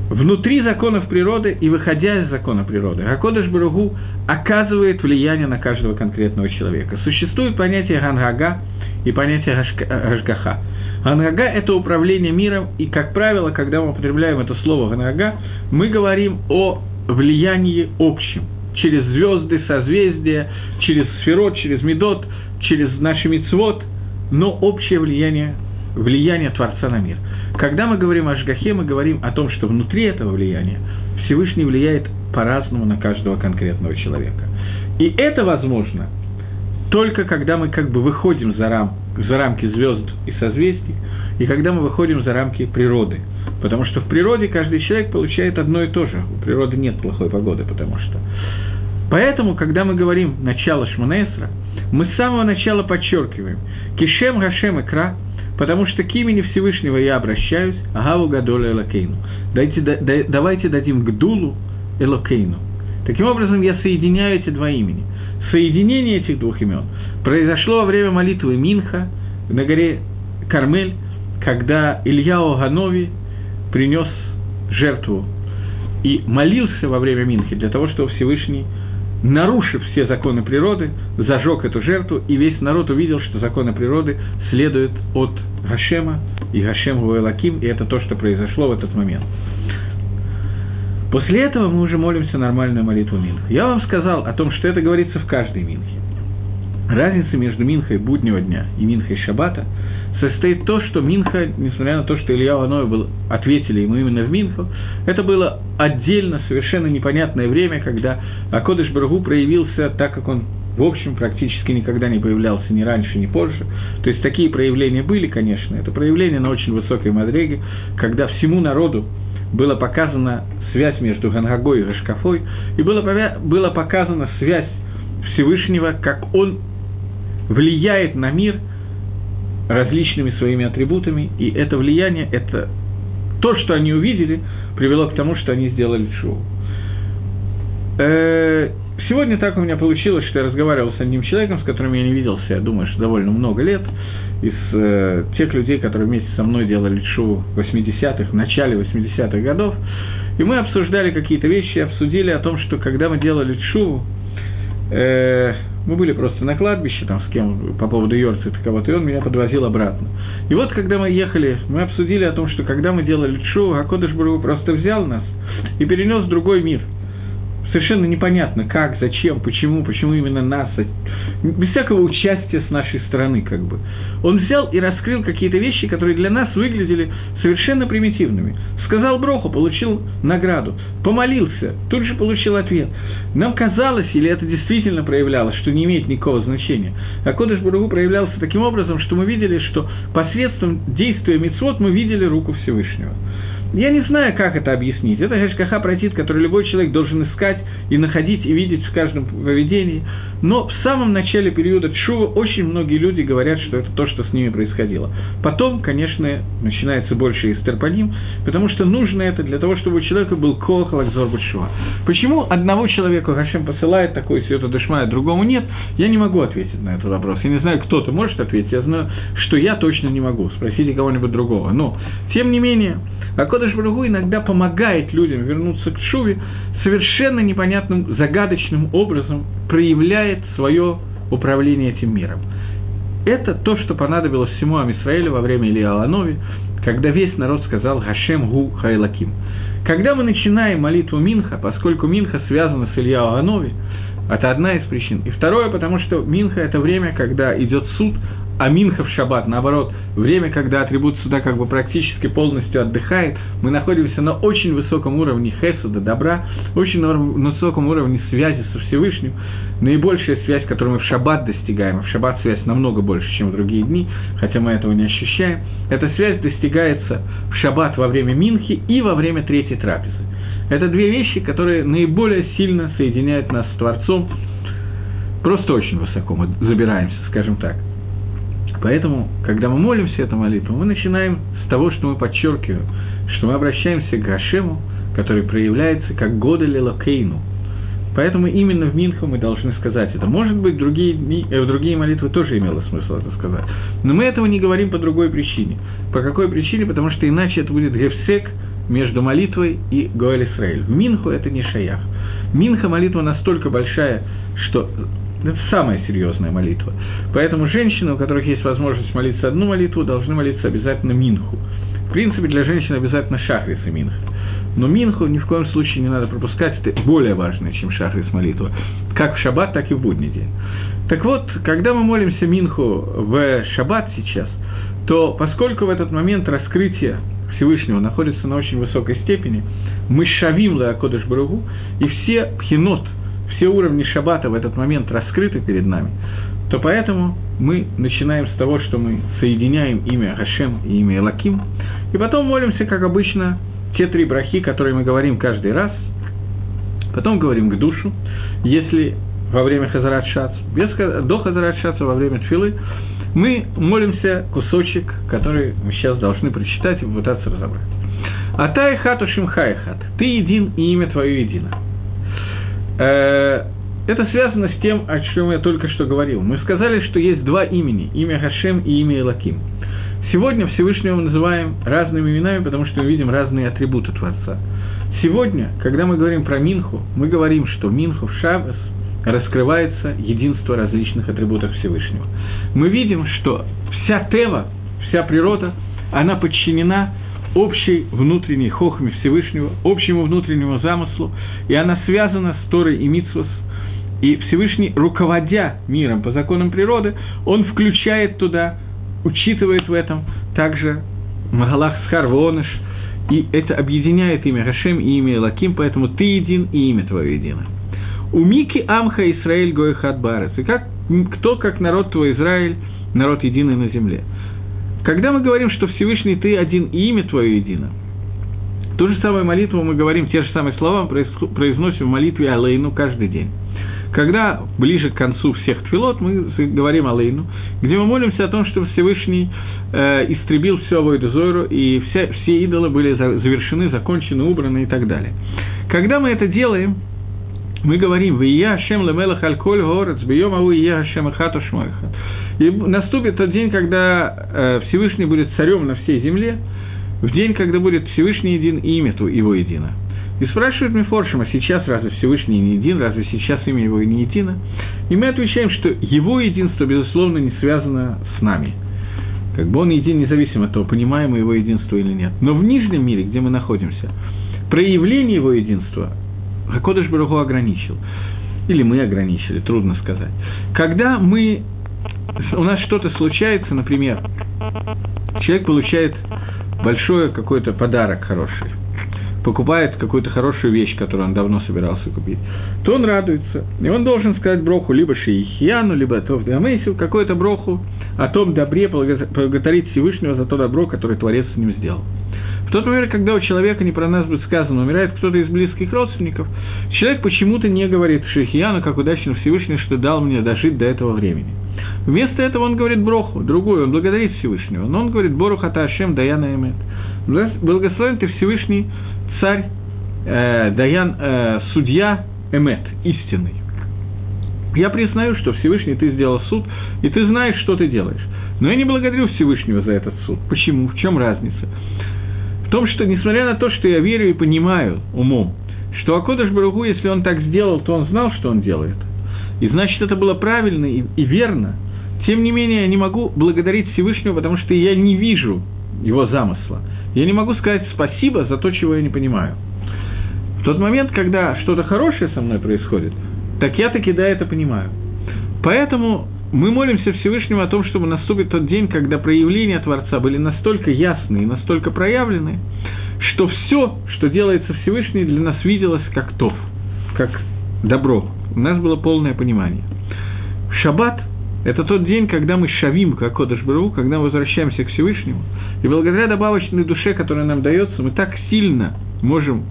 внутри законов природы и выходя из закона природы. Акодыш Баругу оказывает влияние на каждого конкретного человека. Существует понятие Гангага и понятие Гашгаха. Ганага – это управление миром, и, как правило, когда мы употребляем это слово Ганага, мы говорим о влиянии общем, через звезды, созвездия, через сферот, через медот, через наши мицвод, но общее влияние, влияние Творца на мир – когда мы говорим о Жгахе, мы говорим о том, что внутри этого влияния Всевышний влияет по-разному на каждого конкретного человека. И это возможно только когда мы как бы выходим за, рам, за рамки звезд и созвездий, и когда мы выходим за рамки природы. Потому что в природе каждый человек получает одно и то же. У природы нет плохой погоды, потому что. Поэтому, когда мы говорим «начало Шманесра», мы с самого начала подчеркиваем «Кишем Гашем Икра», потому что к имени Всевышнего я обращаюсь, Агаву Гадоля Элокейну. Дайте, да, давайте дадим Гдулу Элокейну. Таким образом, я соединяю эти два имени. Соединение этих двух имен произошло во время молитвы Минха на горе Кармель, когда Илья Оганови принес жертву и молился во время Минхи для того, чтобы Всевышний нарушив все законы природы, зажег эту жертву, и весь народ увидел, что законы природы следуют от Гашема, и Гашем Гуэлаким, и это то, что произошло в этот момент. После этого мы уже молимся нормальную молитву Минха. Я вам сказал о том, что это говорится в каждой Минхе. Разница между Минхой буднего дня и Минхой Шаббата – состоит то, что Минха, несмотря на то, что Илья Ваной был, ответили ему именно в Минху, это было отдельно, совершенно непонятное время, когда Акодыш Баргу проявился так, как он в общем, практически никогда не появлялся ни раньше, ни позже. То есть такие проявления были, конечно. Это проявления на очень высокой мадреге, когда всему народу была показана связь между Гангагой и Гашкафой, и было, была показана связь Всевышнего, как он влияет на мир – различными своими атрибутами, и это влияние, это то, что они увидели, привело к тому, что они сделали шоу. Э, сегодня так у меня получилось, что я разговаривал с одним человеком, с которым я не виделся, я думаю, что довольно много лет, из э, тех людей, которые вместе со мной делали шоу в 80-х, в начале 80-х годов, и мы обсуждали какие-то вещи, обсудили о том, что когда мы делали шоу, э, мы были просто на кладбище там с кем по поводу Йорца кого-то, и он меня подвозил обратно. И вот, когда мы ехали, мы обсудили о том, что когда мы делали шоу, Акодыш просто взял нас и перенес в другой мир – совершенно непонятно, как, зачем, почему, почему именно нас, без всякого участия с нашей стороны, как бы. Он взял и раскрыл какие-то вещи, которые для нас выглядели совершенно примитивными. Сказал Броху, получил награду, помолился, тут же получил ответ. Нам казалось, или это действительно проявлялось, что не имеет никакого значения. А Кодыш Баругу проявлялся таким образом, что мы видели, что посредством действия Мицвод мы видели руку Всевышнего. Я не знаю, как это объяснить. Это Гашкаха протит, который любой человек должен искать и находить, и видеть в каждом поведении. Но в самом начале периода Чува очень многие люди говорят, что это то, что с ними происходило. Потом, конечно, начинается больше истерпаним, потому что нужно это для того, чтобы у человека был Коах Лакзор Башува. Почему одного человека Хашем посылает такой Света Душма, а другому нет, я не могу ответить на этот вопрос. Я не знаю, кто-то может ответить, я знаю, что я точно не могу. Спросите кого-нибудь другого. Но, тем не менее, Акодыш Баругу иногда помогает людям вернуться к Шуве совершенно непонятным, загадочным образом проявляет свое управление этим миром. это то, что понадобилось всему Амисраилю во время Илья Аланови, когда весь народ сказал «Гашем гу хайлаким». Когда мы начинаем молитву Минха, поскольку Минха связана с Илья Аланови, это одна из причин. И второе, потому что Минха – это время, когда идет суд а Минха в шаббат, наоборот, время, когда атрибут суда как бы практически полностью отдыхает, мы находимся на очень высоком уровне хесада, добра, очень на высоком уровне связи со Всевышним, наибольшая связь, которую мы в шаббат достигаем, а в шаббат связь намного больше, чем в другие дни, хотя мы этого не ощущаем, эта связь достигается в шаббат во время Минхи и во время третьей трапезы. Это две вещи, которые наиболее сильно соединяют нас с Творцом, просто очень высоко мы забираемся, скажем так – Поэтому, когда мы молимся эту молитву, мы начинаем с того, что мы подчеркиваем, что мы обращаемся к Гашему, который проявляется как Годель Лакейну. Поэтому именно в Минху мы должны сказать это. Может быть, другие, э, в другие молитвы тоже имело смысл это сказать. Но мы этого не говорим по другой причине. По какой причине? Потому что иначе это будет гефсек между молитвой и Гоэль Исраэль. В Минху это не шаях. Минха молитва настолько большая, что это самая серьезная молитва. Поэтому женщины, у которых есть возможность молиться одну молитву, должны молиться обязательно Минху. В принципе, для женщин обязательно Шахрис и Минха. Но Минху ни в коем случае не надо пропускать, это более важно, чем Шахрис молитва. Как в шаббат, так и в будний день. Так вот, когда мы молимся Минху в шаббат сейчас, то поскольку в этот момент раскрытие Всевышнего находится на очень высокой степени, мы шавим Леакодыш Баругу, и все пхенот, все уровни шаббата в этот момент раскрыты перед нами, то поэтому мы начинаем с того, что мы соединяем имя Хашем и имя Элаким, и потом молимся, как обычно, те три брахи, которые мы говорим каждый раз, потом говорим к душу, если во время Хазарат Шац, без, до Хазарат Шаца, во время Тфилы, мы молимся кусочек, который мы сейчас должны прочитать и попытаться разобрать. Атай хату шимхай хат. Ты един, и имя твое едино. Э, это связано с тем, о чем я только что говорил. Мы сказали, что есть два имени, имя Хашем и имя Элаким. Сегодня Всевышнего мы называем разными именами, потому что мы видим разные атрибуты Творца. Сегодня, когда мы говорим про Минху, мы говорим, что Минху в Шабас раскрывается единство различных атрибутов Всевышнего. Мы видим, что вся Тева, вся природа, она подчинена общей внутренней хохме Всевышнего, общему внутреннему замыслу, и она связана с Торой и Митсвос, и Всевышний, руководя миром по законам природы, он включает туда, учитывает в этом также Магалах Схарвоныш, и это объединяет имя Хашем и имя Лаким, поэтому ты един и имя твое едино. У Мики Амха Исраэль Гоехат Барец. И как, кто, как народ твой Израиль, народ единый на земле. Когда мы говорим, что Всевышний Ты один и имя Твое едино, ту же самую молитву мы говорим, те же самые слова произносим в молитве Алейну каждый день. Когда ближе к концу всех твилот мы говорим Алейну, где мы молимся о том, что Всевышний э, истребил все Авойду Зойру, и все, все идолы были завершены, закончены, убраны и так далее. Когда мы это делаем, мы говорим «Вия Ашем лемелах аль коль горец, бьем аву ия Ашем ахату шмойха». И наступит тот день, когда э, Всевышний будет царем на всей земле, в день, когда будет Всевышний един и имя его едино. И спрашивают Мефоршим, а сейчас разве Всевышний не един, разве сейчас имя его не едино? И мы отвечаем, что его единство, безусловно, не связано с нами. Как бы он един независимо от того, понимаем мы его единство или нет. Но в нижнем мире, где мы находимся, проявление его единства Хакодыш Баруху ограничил. Или мы ограничили, трудно сказать. Когда мы у нас что-то случается, например, человек получает большой какой-то подарок хороший, покупает какую-то хорошую вещь, которую он давно собирался купить, то он радуется. И он должен сказать броху либо Шиихьяну, либо Тов Дамейсу, какую-то броху о том добре, благодарить Всевышнего за то добро, которое Творец с ним сделал. В тот момент, когда у человека не про нас будет сказано, умирает кто-то из близких родственников, человек почему-то не говорит Шихияну, как удачно Всевышний, что дал мне дожить до этого времени. Вместо этого он говорит броху, другую, он благодарит Всевышнего. Но он говорит Бору Хата Ашем Даяна Эмет. Благословен ты Всевышний царь, э, Даян, э, судья Эмет, истинный. Я признаю, что Всевышний ты сделал суд, и ты знаешь, что ты делаешь. Но я не благодарю Всевышнего за этот суд. Почему? В чем разница? Том, что, несмотря на то, что я верю и понимаю умом, что Акодыш Баругу, если он так сделал, то он знал, что он делает. И значит, это было правильно и, и верно. Тем не менее, я не могу благодарить Всевышнего, потому что я не вижу его замысла. Я не могу сказать спасибо за то, чего я не понимаю. В тот момент, когда что-то хорошее со мной происходит, так я таки да, это понимаю. Поэтому мы молимся Всевышнему о том, чтобы наступит тот день, когда проявления Творца были настолько ясны и настолько проявлены, что все, что делается Всевышний, для нас виделось как тов, как добро. У нас было полное понимание. Шаббат – это тот день, когда мы шавим, как Кодыш когда мы возвращаемся к Всевышнему, и благодаря добавочной душе, которая нам дается, мы так сильно можем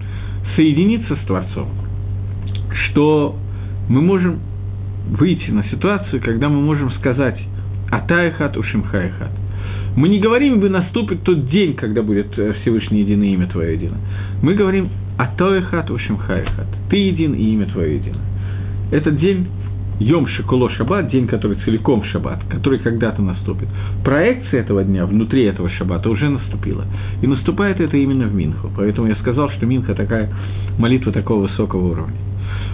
соединиться с Творцом, что мы можем выйти на ситуацию, когда мы можем сказать «Атайхат ушимхайхат». Мы не говорим, бы наступит тот день, когда будет э, Всевышний единое имя Твое едино. Мы говорим «Атоехат ушимхайхат». Ты един и имя Твое едино. Этот день Йом Шикуло Шаббат, день, который целиком Шаббат, который когда-то наступит. Проекция этого дня внутри этого Шаббата уже наступила. И наступает это именно в Минху. Поэтому я сказал, что Минха такая молитва такого высокого уровня.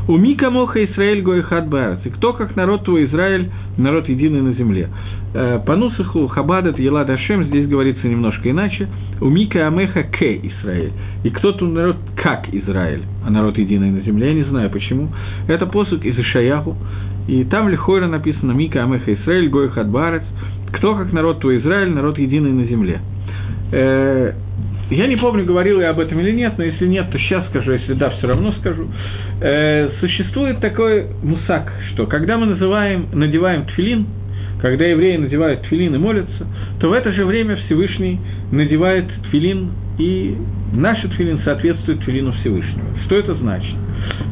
У Мика Моха Израиль Гоихат Барец. И кто, как народ твой Израиль, народ единый на земле. Э, по Нусаху Хабадат Елад Ашем здесь говорится немножко иначе. У Мика Амеха К Израиль. И кто тут народ как Израиль, а народ единый на земле, я не знаю почему. Это посуд из Ишаяху. И там Лихойра написано Мика Амеха Израиль Гоихат Барец. Кто, как народ твой Израиль, народ единый на земле. Я не помню, говорил я об этом или нет, но если нет, то сейчас скажу, если да, все равно скажу. Э, существует такой мусак, что когда мы называем, надеваем тфилин, когда евреи надевают тфилин и молятся, то в это же время Всевышний надевает тфилин, и наш тфилин соответствует тфилину Всевышнего. Что это значит?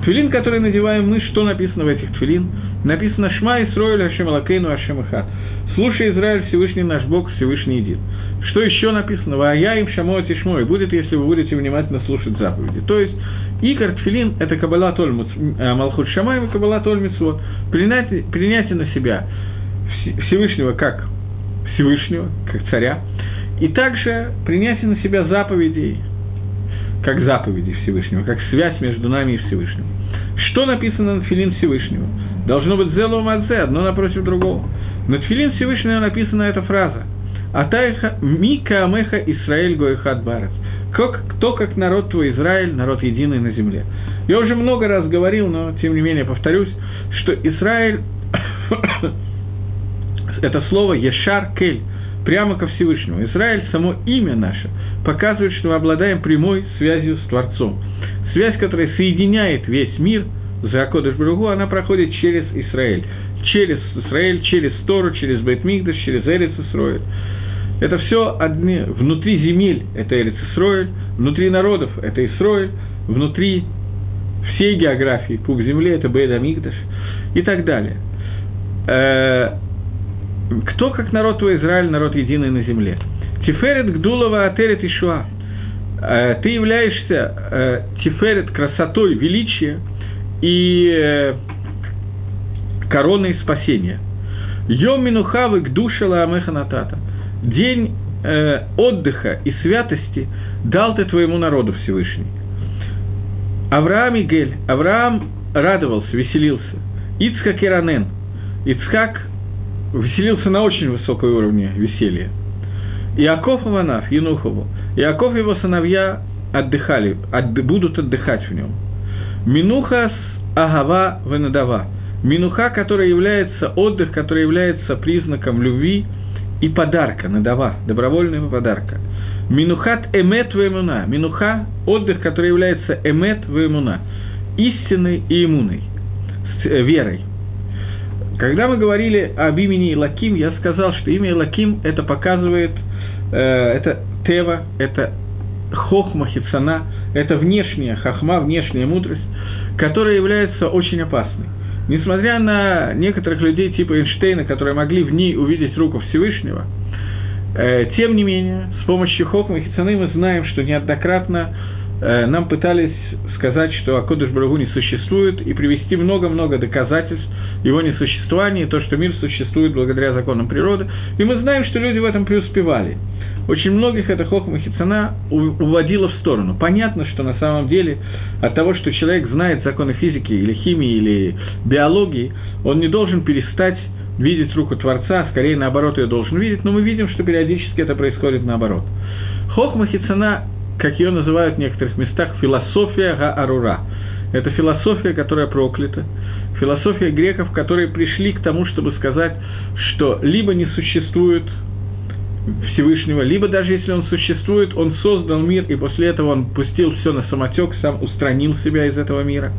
Тфилин, который надеваем мы, что написано в этих тфилин? Написано «Шма Исроэль Ашем Алакейну Ашем Ихат». «Слушай, Израиль, Всевышний наш Бог, Всевышний един». Что еще написано? «Вая им шамо тишмо» и будет, если вы будете внимательно слушать заповеди. То есть, Икар Тфилин – это Каббала Толь э, Малхут Шамаем и Каббала Толь. Принятие, принятие на себя Всевышнего как Всевышнего, как царя, и также принятие на себя заповедей, как заповеди Всевышнего, как связь между нами и Всевышним. Что написано на Тфилин Всевышнего? Должно быть «зелу мадзе», одно напротив другого. На Тфилин Всевышнего написана эта фраза – Атайха Мика Амеха Исраэль Гоихат Барец. Как, кто как народ твой Израиль, народ единый на земле. Я уже много раз говорил, но тем не менее повторюсь, что Израиль это слово Ешар Кель, прямо ко Всевышнему. Израиль, само имя наше, показывает, что мы обладаем прямой связью с Творцом. Связь, которая соединяет весь мир, за Кодыш Бругу, она проходит через Израиль. Через Израиль, через Тору, через Бейтмигдаш, через Эрец Исроиль. Это все одни, внутри земель – это Эрец Исроиль, внутри народов – это Исроиль, внутри всей географии пук земли – это Бейт Амигдаш и так далее. Э, кто как народ твой Израиль, народ единый на земле? Тиферет Гдулова Атерет Ишуа. Э, ты являешься э, Тиферет красотой, величия и короной спасения. Йом Минухавы Гдушала Амеханатата – день э, отдыха и святости дал ты твоему народу Всевышний. Авраам и Гель. Авраам радовался, веселился. Ицхак и Ранен. Ицхак веселился на очень высоком уровне веселья. Иаков Аванаф, Янухову. Иаков и его сыновья отдыхали, от, будут отдыхать в нем. Минуха с Агава Венадава. Минуха, которая является отдых, который является признаком любви – и подарка, надава, добровольного подарка. Минухат эмет вемуна. Минуха – отдых, который является эмет вемуна. Истинной и иммуной, э, верой. Когда мы говорили об имени Лаким, я сказал, что имя Лаким это показывает, э, это Тева, это Хохма Хицана, это внешняя хахма, внешняя мудрость, которая является очень опасной. Несмотря на некоторых людей типа Эйнштейна, которые могли в ней увидеть руку Всевышнего, э, тем не менее, с помощью Хохма Хицаны мы знаем, что неоднократно нам пытались сказать, что Акодыш Барагу не существует, и привести много-много доказательств его несуществования, и то, что мир существует благодаря законам природы. И мы знаем, что люди в этом преуспевали очень многих эта хохма хицана уводила в сторону. Понятно, что на самом деле от того, что человек знает законы физики или химии или биологии, он не должен перестать видеть руку Творца, а скорее наоборот ее должен видеть, но мы видим, что периодически это происходит наоборот. Хохма Хицана, как ее называют в некоторых местах, философия Га-Арура. Это философия, которая проклята, философия греков, которые пришли к тому, чтобы сказать, что либо не существует Всевышнего, либо даже если он существует, он создал мир, и после этого он пустил все на самотек, сам устранил себя из этого мира.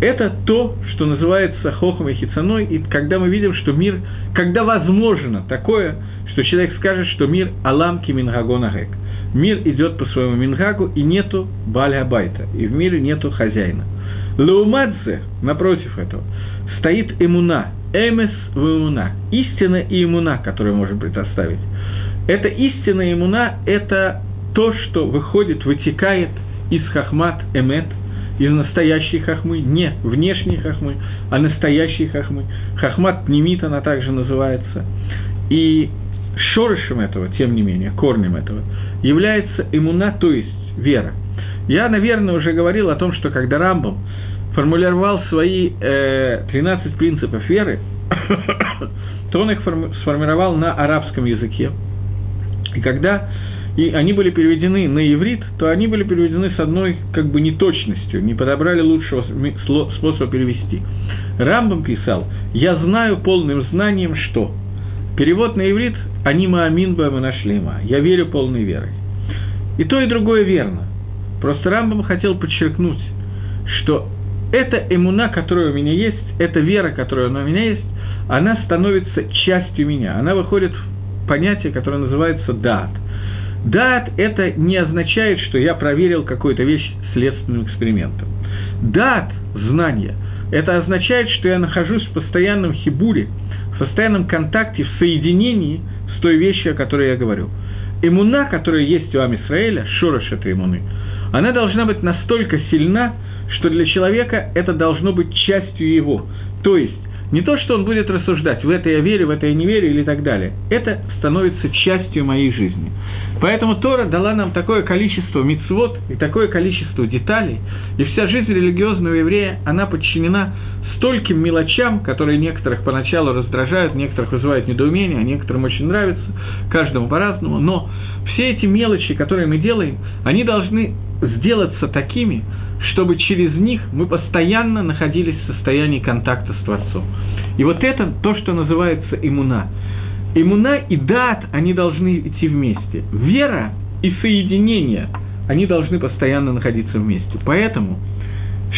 Это то, что называется хохом и хицаной, и когда мы видим, что мир, когда возможно такое, что человек скажет, что мир Алам Кимингагонагек. Мир идет по своему Мингагу, и нету Баля Байта, и в мире нету хозяина. Лаумадзе, напротив этого, стоит имуна, эмес в имуна, истина и имуна, которую можем предоставить. Это истина и имуна – это то, что выходит, вытекает из хахмат эмет, из настоящей хахмы, не внешней хахмы, а настоящей хахмы. Хахмат пнемит она также называется. И шорышем этого, тем не менее, корнем этого, является имуна, то есть вера. Я, наверное, уже говорил о том, что когда Рамбом формулировал свои э, 13 принципов веры, [coughs] то он их сформировал на арабском языке. И когда и они были переведены на иврит, то они были переведены с одной как бы неточностью, не подобрали лучшего способа перевести. Рамбам писал, я знаю полным знанием, что перевод на иврит «Они маамин ба нашлима», я верю полной верой. И то, и другое верно. Просто Рамбам хотел подчеркнуть, что эта эмуна, которая у меня есть, эта вера, которая у меня есть, она становится частью меня. Она выходит в понятие, которое называется дат. Дат – это не означает, что я проверил какую-то вещь следственным экспериментом. Дат – знание – это означает, что я нахожусь в постоянном хибуре, в постоянном контакте, в соединении с той вещью, о которой я говорю. Эмуна, которая есть у Амисраэля, шорош этой эмуны, она должна быть настолько сильна, что для человека это должно быть частью его. То есть, не то, что он будет рассуждать, в это я верю, в это я не верю или так далее. Это становится частью моей жизни. Поэтому Тора дала нам такое количество мицвод и такое количество деталей, и вся жизнь религиозного еврея, она подчинена стольким мелочам, которые некоторых поначалу раздражают, некоторых вызывают недоумение, а некоторым очень нравится, каждому по-разному, но все эти мелочи, которые мы делаем, они должны сделаться такими, чтобы через них мы постоянно находились в состоянии контакта с Творцом. И вот это то, что называется иммуна. Иммуна и дат, они должны идти вместе. Вера и соединение, они должны постоянно находиться вместе. Поэтому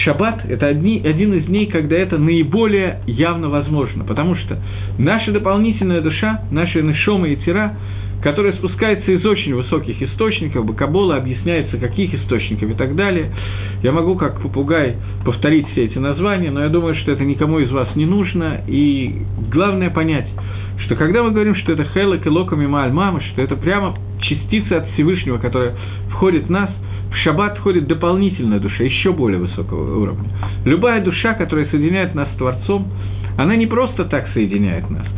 Шаббат – это одни, один из дней, когда это наиболее явно возможно, потому что наша дополнительная душа, наши нишома и тира – которая спускается из очень высоких источников, Бакабола объясняется, каких источников и так далее. Я могу, как попугай, повторить все эти названия, но я думаю, что это никому из вас не нужно. И главное понять, что когда мы говорим, что это Хелек и Локами Мааль что это прямо частица от Всевышнего, которая входит в нас, в шаббат входит дополнительная душа, еще более высокого уровня. Любая душа, которая соединяет нас с Творцом, она не просто так соединяет нас –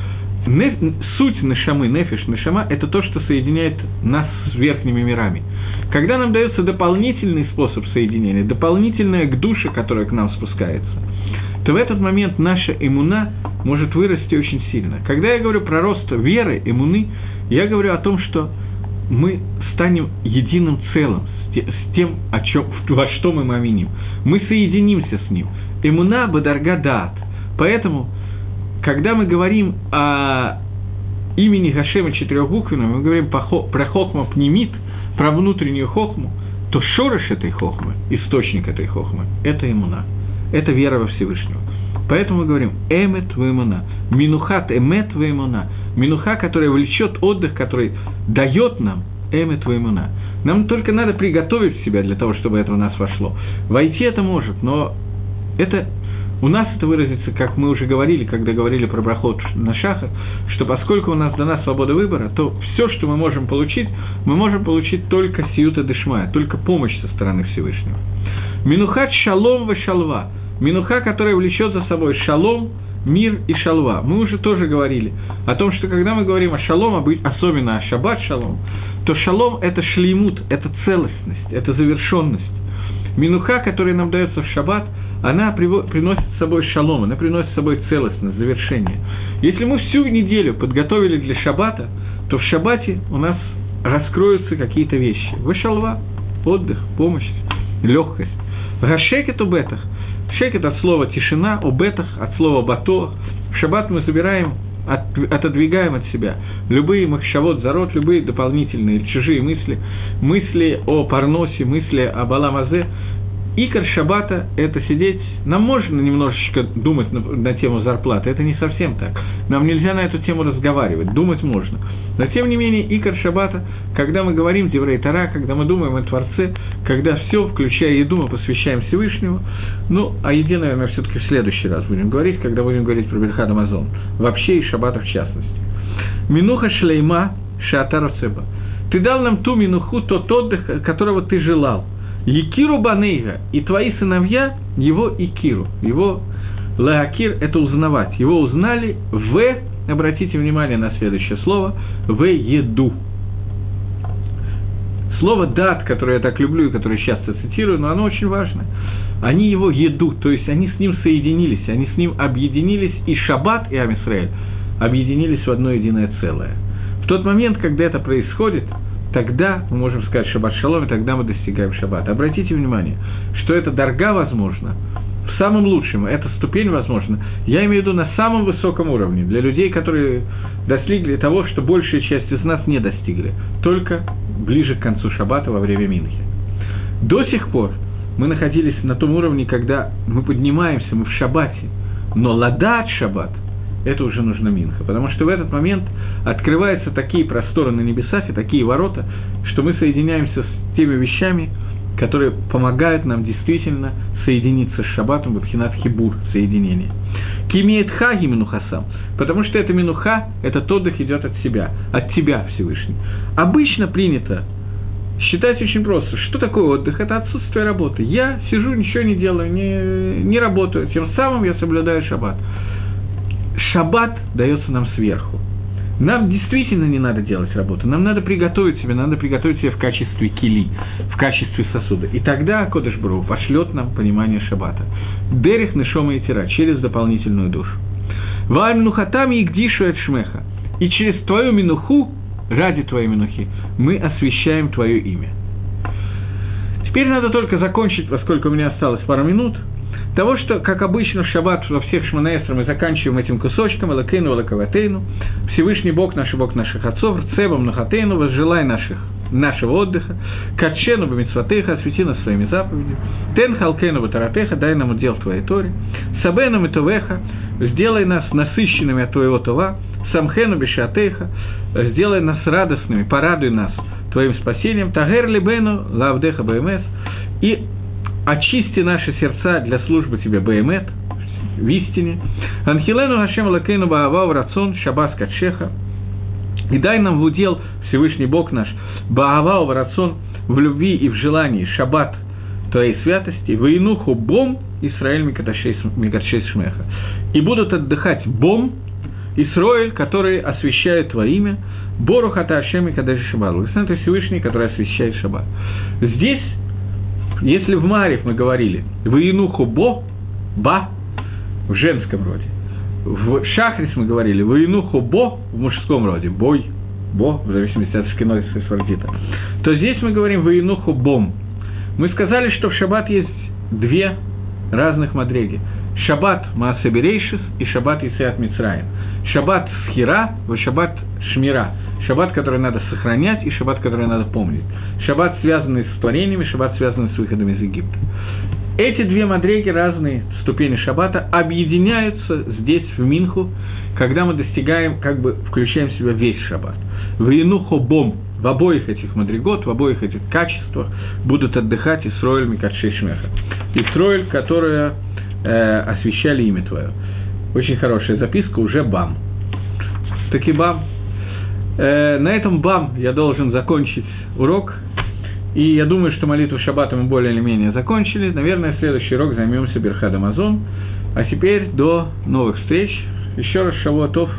суть нашамы, нефиш, нашама – это то, что соединяет нас с верхними мирами. Когда нам дается дополнительный способ соединения, дополнительная к душе, которая к нам спускается, то в этот момент наша иммуна может вырасти очень сильно. Когда я говорю про рост веры, иммуны, я говорю о том, что мы станем единым целым с тем, о чем, [laughs] во что мы маминим. Мы соединимся с ним. Иммуна бадарга дат. Поэтому когда мы говорим о имени Гашема четырехбуквенном, мы говорим про хохма пнемит, про внутреннюю хохму, то шорош этой хохмы, источник этой хохмы, это иммуна, это вера во Всевышнего. Поэтому мы говорим эмет в иммуна, минухат эмет в иммуна, минуха, которая влечет отдых, который дает нам эмет в иммуна. Нам только надо приготовить себя для того, чтобы это в нас вошло. Войти это может, но это у нас это выразится, как мы уже говорили, когда говорили про брахот на шаха, что поскольку у нас дана свобода выбора, то все, что мы можем получить, мы можем получить только сиюта дешмая, только помощь со стороны Всевышнего. Минухат шалом ва шалва. Минуха, которая влечет за собой шалом, мир и шалва. Мы уже тоже говорили о том, что когда мы говорим о шалом, особенно о шаббат шалом, то шалом – это шлеймут, это целостность, это завершенность. Минуха, которая нам дается в шаббат – она приносит с собой шалом, она приносит с собой целостность, завершение. Если мы всю неделю подготовили для шаббата, то в шаббате у нас раскроются какие-то вещи. Вышалва, отдых, помощь, легкость. Гашекет у бетах. Шекет от слова тишина, у бетах от слова бато. В шаббат мы забираем от, отодвигаем от себя любые махшавод, зарод, любые дополнительные чужие мысли, мысли о парносе, мысли о баламазе, Икор Шабата – это сидеть, нам можно немножечко думать на, на тему зарплаты, это не совсем так. Нам нельзя на эту тему разговаривать, думать можно. Но тем не менее, Икор Шабата, когда мы говорим Деврей Тара, когда мы думаем о Творце, когда все, включая еду, мы посвящаем Всевышнему, ну, о еде, наверное, все-таки в следующий раз будем говорить, когда будем говорить про Бельхад Амазон, вообще и Шабата в частности. Минуха шлейма шатара цеба. Ты дал нам ту минуху, тот отдых, которого ты желал – Якиру Банейга и твои сыновья его Икиру, его Лаакир – это узнавать. Его узнали в, обратите внимание на следующее слово, в еду. Слово «дат», которое я так люблю и которое часто цитирую, но оно очень важно. Они его еду, то есть они с ним соединились, они с ним объединились, и Шаббат, и Амисраэль объединились в одно единое целое. В тот момент, когда это происходит – тогда мы можем сказать шаббат шалом, и тогда мы достигаем шаббата. Обратите внимание, что это дорога возможно, в самом лучшем, эта ступень возможна. Я имею в виду на самом высоком уровне, для людей, которые достигли того, что большая часть из нас не достигли, только ближе к концу шаббата во время Минхи. До сих пор мы находились на том уровне, когда мы поднимаемся, мы в шаббате, но ладат шаббат – это уже нужно Минха. Потому что в этот момент открываются такие просторы на небесах и такие ворота, что мы соединяемся с теми вещами, которые помогают нам действительно соединиться с Шаббатом, Бабхинат Хибур, соединение. Кимеет хаги минухасам, потому что это минуха, этот отдых идет от себя, от тебя, Всевышний. Обычно принято считать очень просто. Что такое отдых? Это отсутствие работы. Я сижу, ничего не делаю, не, не работаю, тем самым я соблюдаю шаббат шаббат дается нам сверху. Нам действительно не надо делать работу, нам надо приготовить себе, надо приготовить себе в качестве кили, в качестве сосуда. И тогда Кодыш Бру пошлет нам понимание шаббата. Дерих Нешома и Тира, через дополнительную душу. Вааль Нухатам и Гдишу Шмеха. И через твою минуху, ради твоей минухи, мы освещаем твое имя. Теперь надо только закончить, поскольку у меня осталось пару минут – того, что, как обычно, в шаббат во всех шманаэстрах мы заканчиваем этим кусочком, элакейну, элаковатейну, Всевышний Бог наш Бог наших отцов, цебом нахатейну, возжелай наших нашего отдыха, качену бамитсватеха, освети нас своими заповедями, тен халкену батаратеха, дай нам удел в твоей торе, сабену митовеха, сделай нас насыщенными от твоего това, самхену бешатеха, сделай нас радостными, порадуй нас твоим спасением, тагер либену лавдеха бмс, и очисти наши сердца для службы Тебе, Баймет, в истине. Анхилену Хашем Лакейну Баава Рацон Шабас Качеха. И дай нам в удел Всевышний Бог наш Баава Рацон в любви и в желании Шаббат Твоей святости, Войнуху Бом Исраэль Микаршей Шмеха. И будут отдыхать Бом, Исроэль, который освещает Твое имя, Бору Хата Ашем и Кадаши Шаббат. Всевышний, который освещает Шаббат. Здесь если в Марев мы говорили «Воинуху бо», «ба» в женском роде, в Шахрис мы говорили «Воинуху бо» в мужском роде, «бой», «бо», в зависимости от шкиной и свардита, то здесь мы говорим «Воинуху бом». Мы сказали, что в шаббат есть две разных мадреги. Шаббат Маасаберейшис и Шаббат Исеат Мицраем. Шаббат Схира, Шаббат Шмира – Шаббат, который надо сохранять, и шаббат, который надо помнить. Шаббат, связанный с творениями, шаббат, связанный с выходом из Египта. Эти две мадреги, разные ступени шаббата, объединяются здесь, в Минху, когда мы достигаем, как бы включаем в себя весь шаббат. В Инухо Бом, в обоих этих мадригот, в обоих этих качествах будут отдыхать Исроэль Микадшей Шмеха. Исроэль, которые э, освещали имя Твое. Очень хорошая записка, уже Бам. Таки Бам, Э, на этом бам я должен закончить урок. И я думаю, что молитву шаббата мы более или менее закончили. Наверное, в следующий урок займемся Берхадом Азон. А теперь до новых встреч. Еще раз Шавуатов.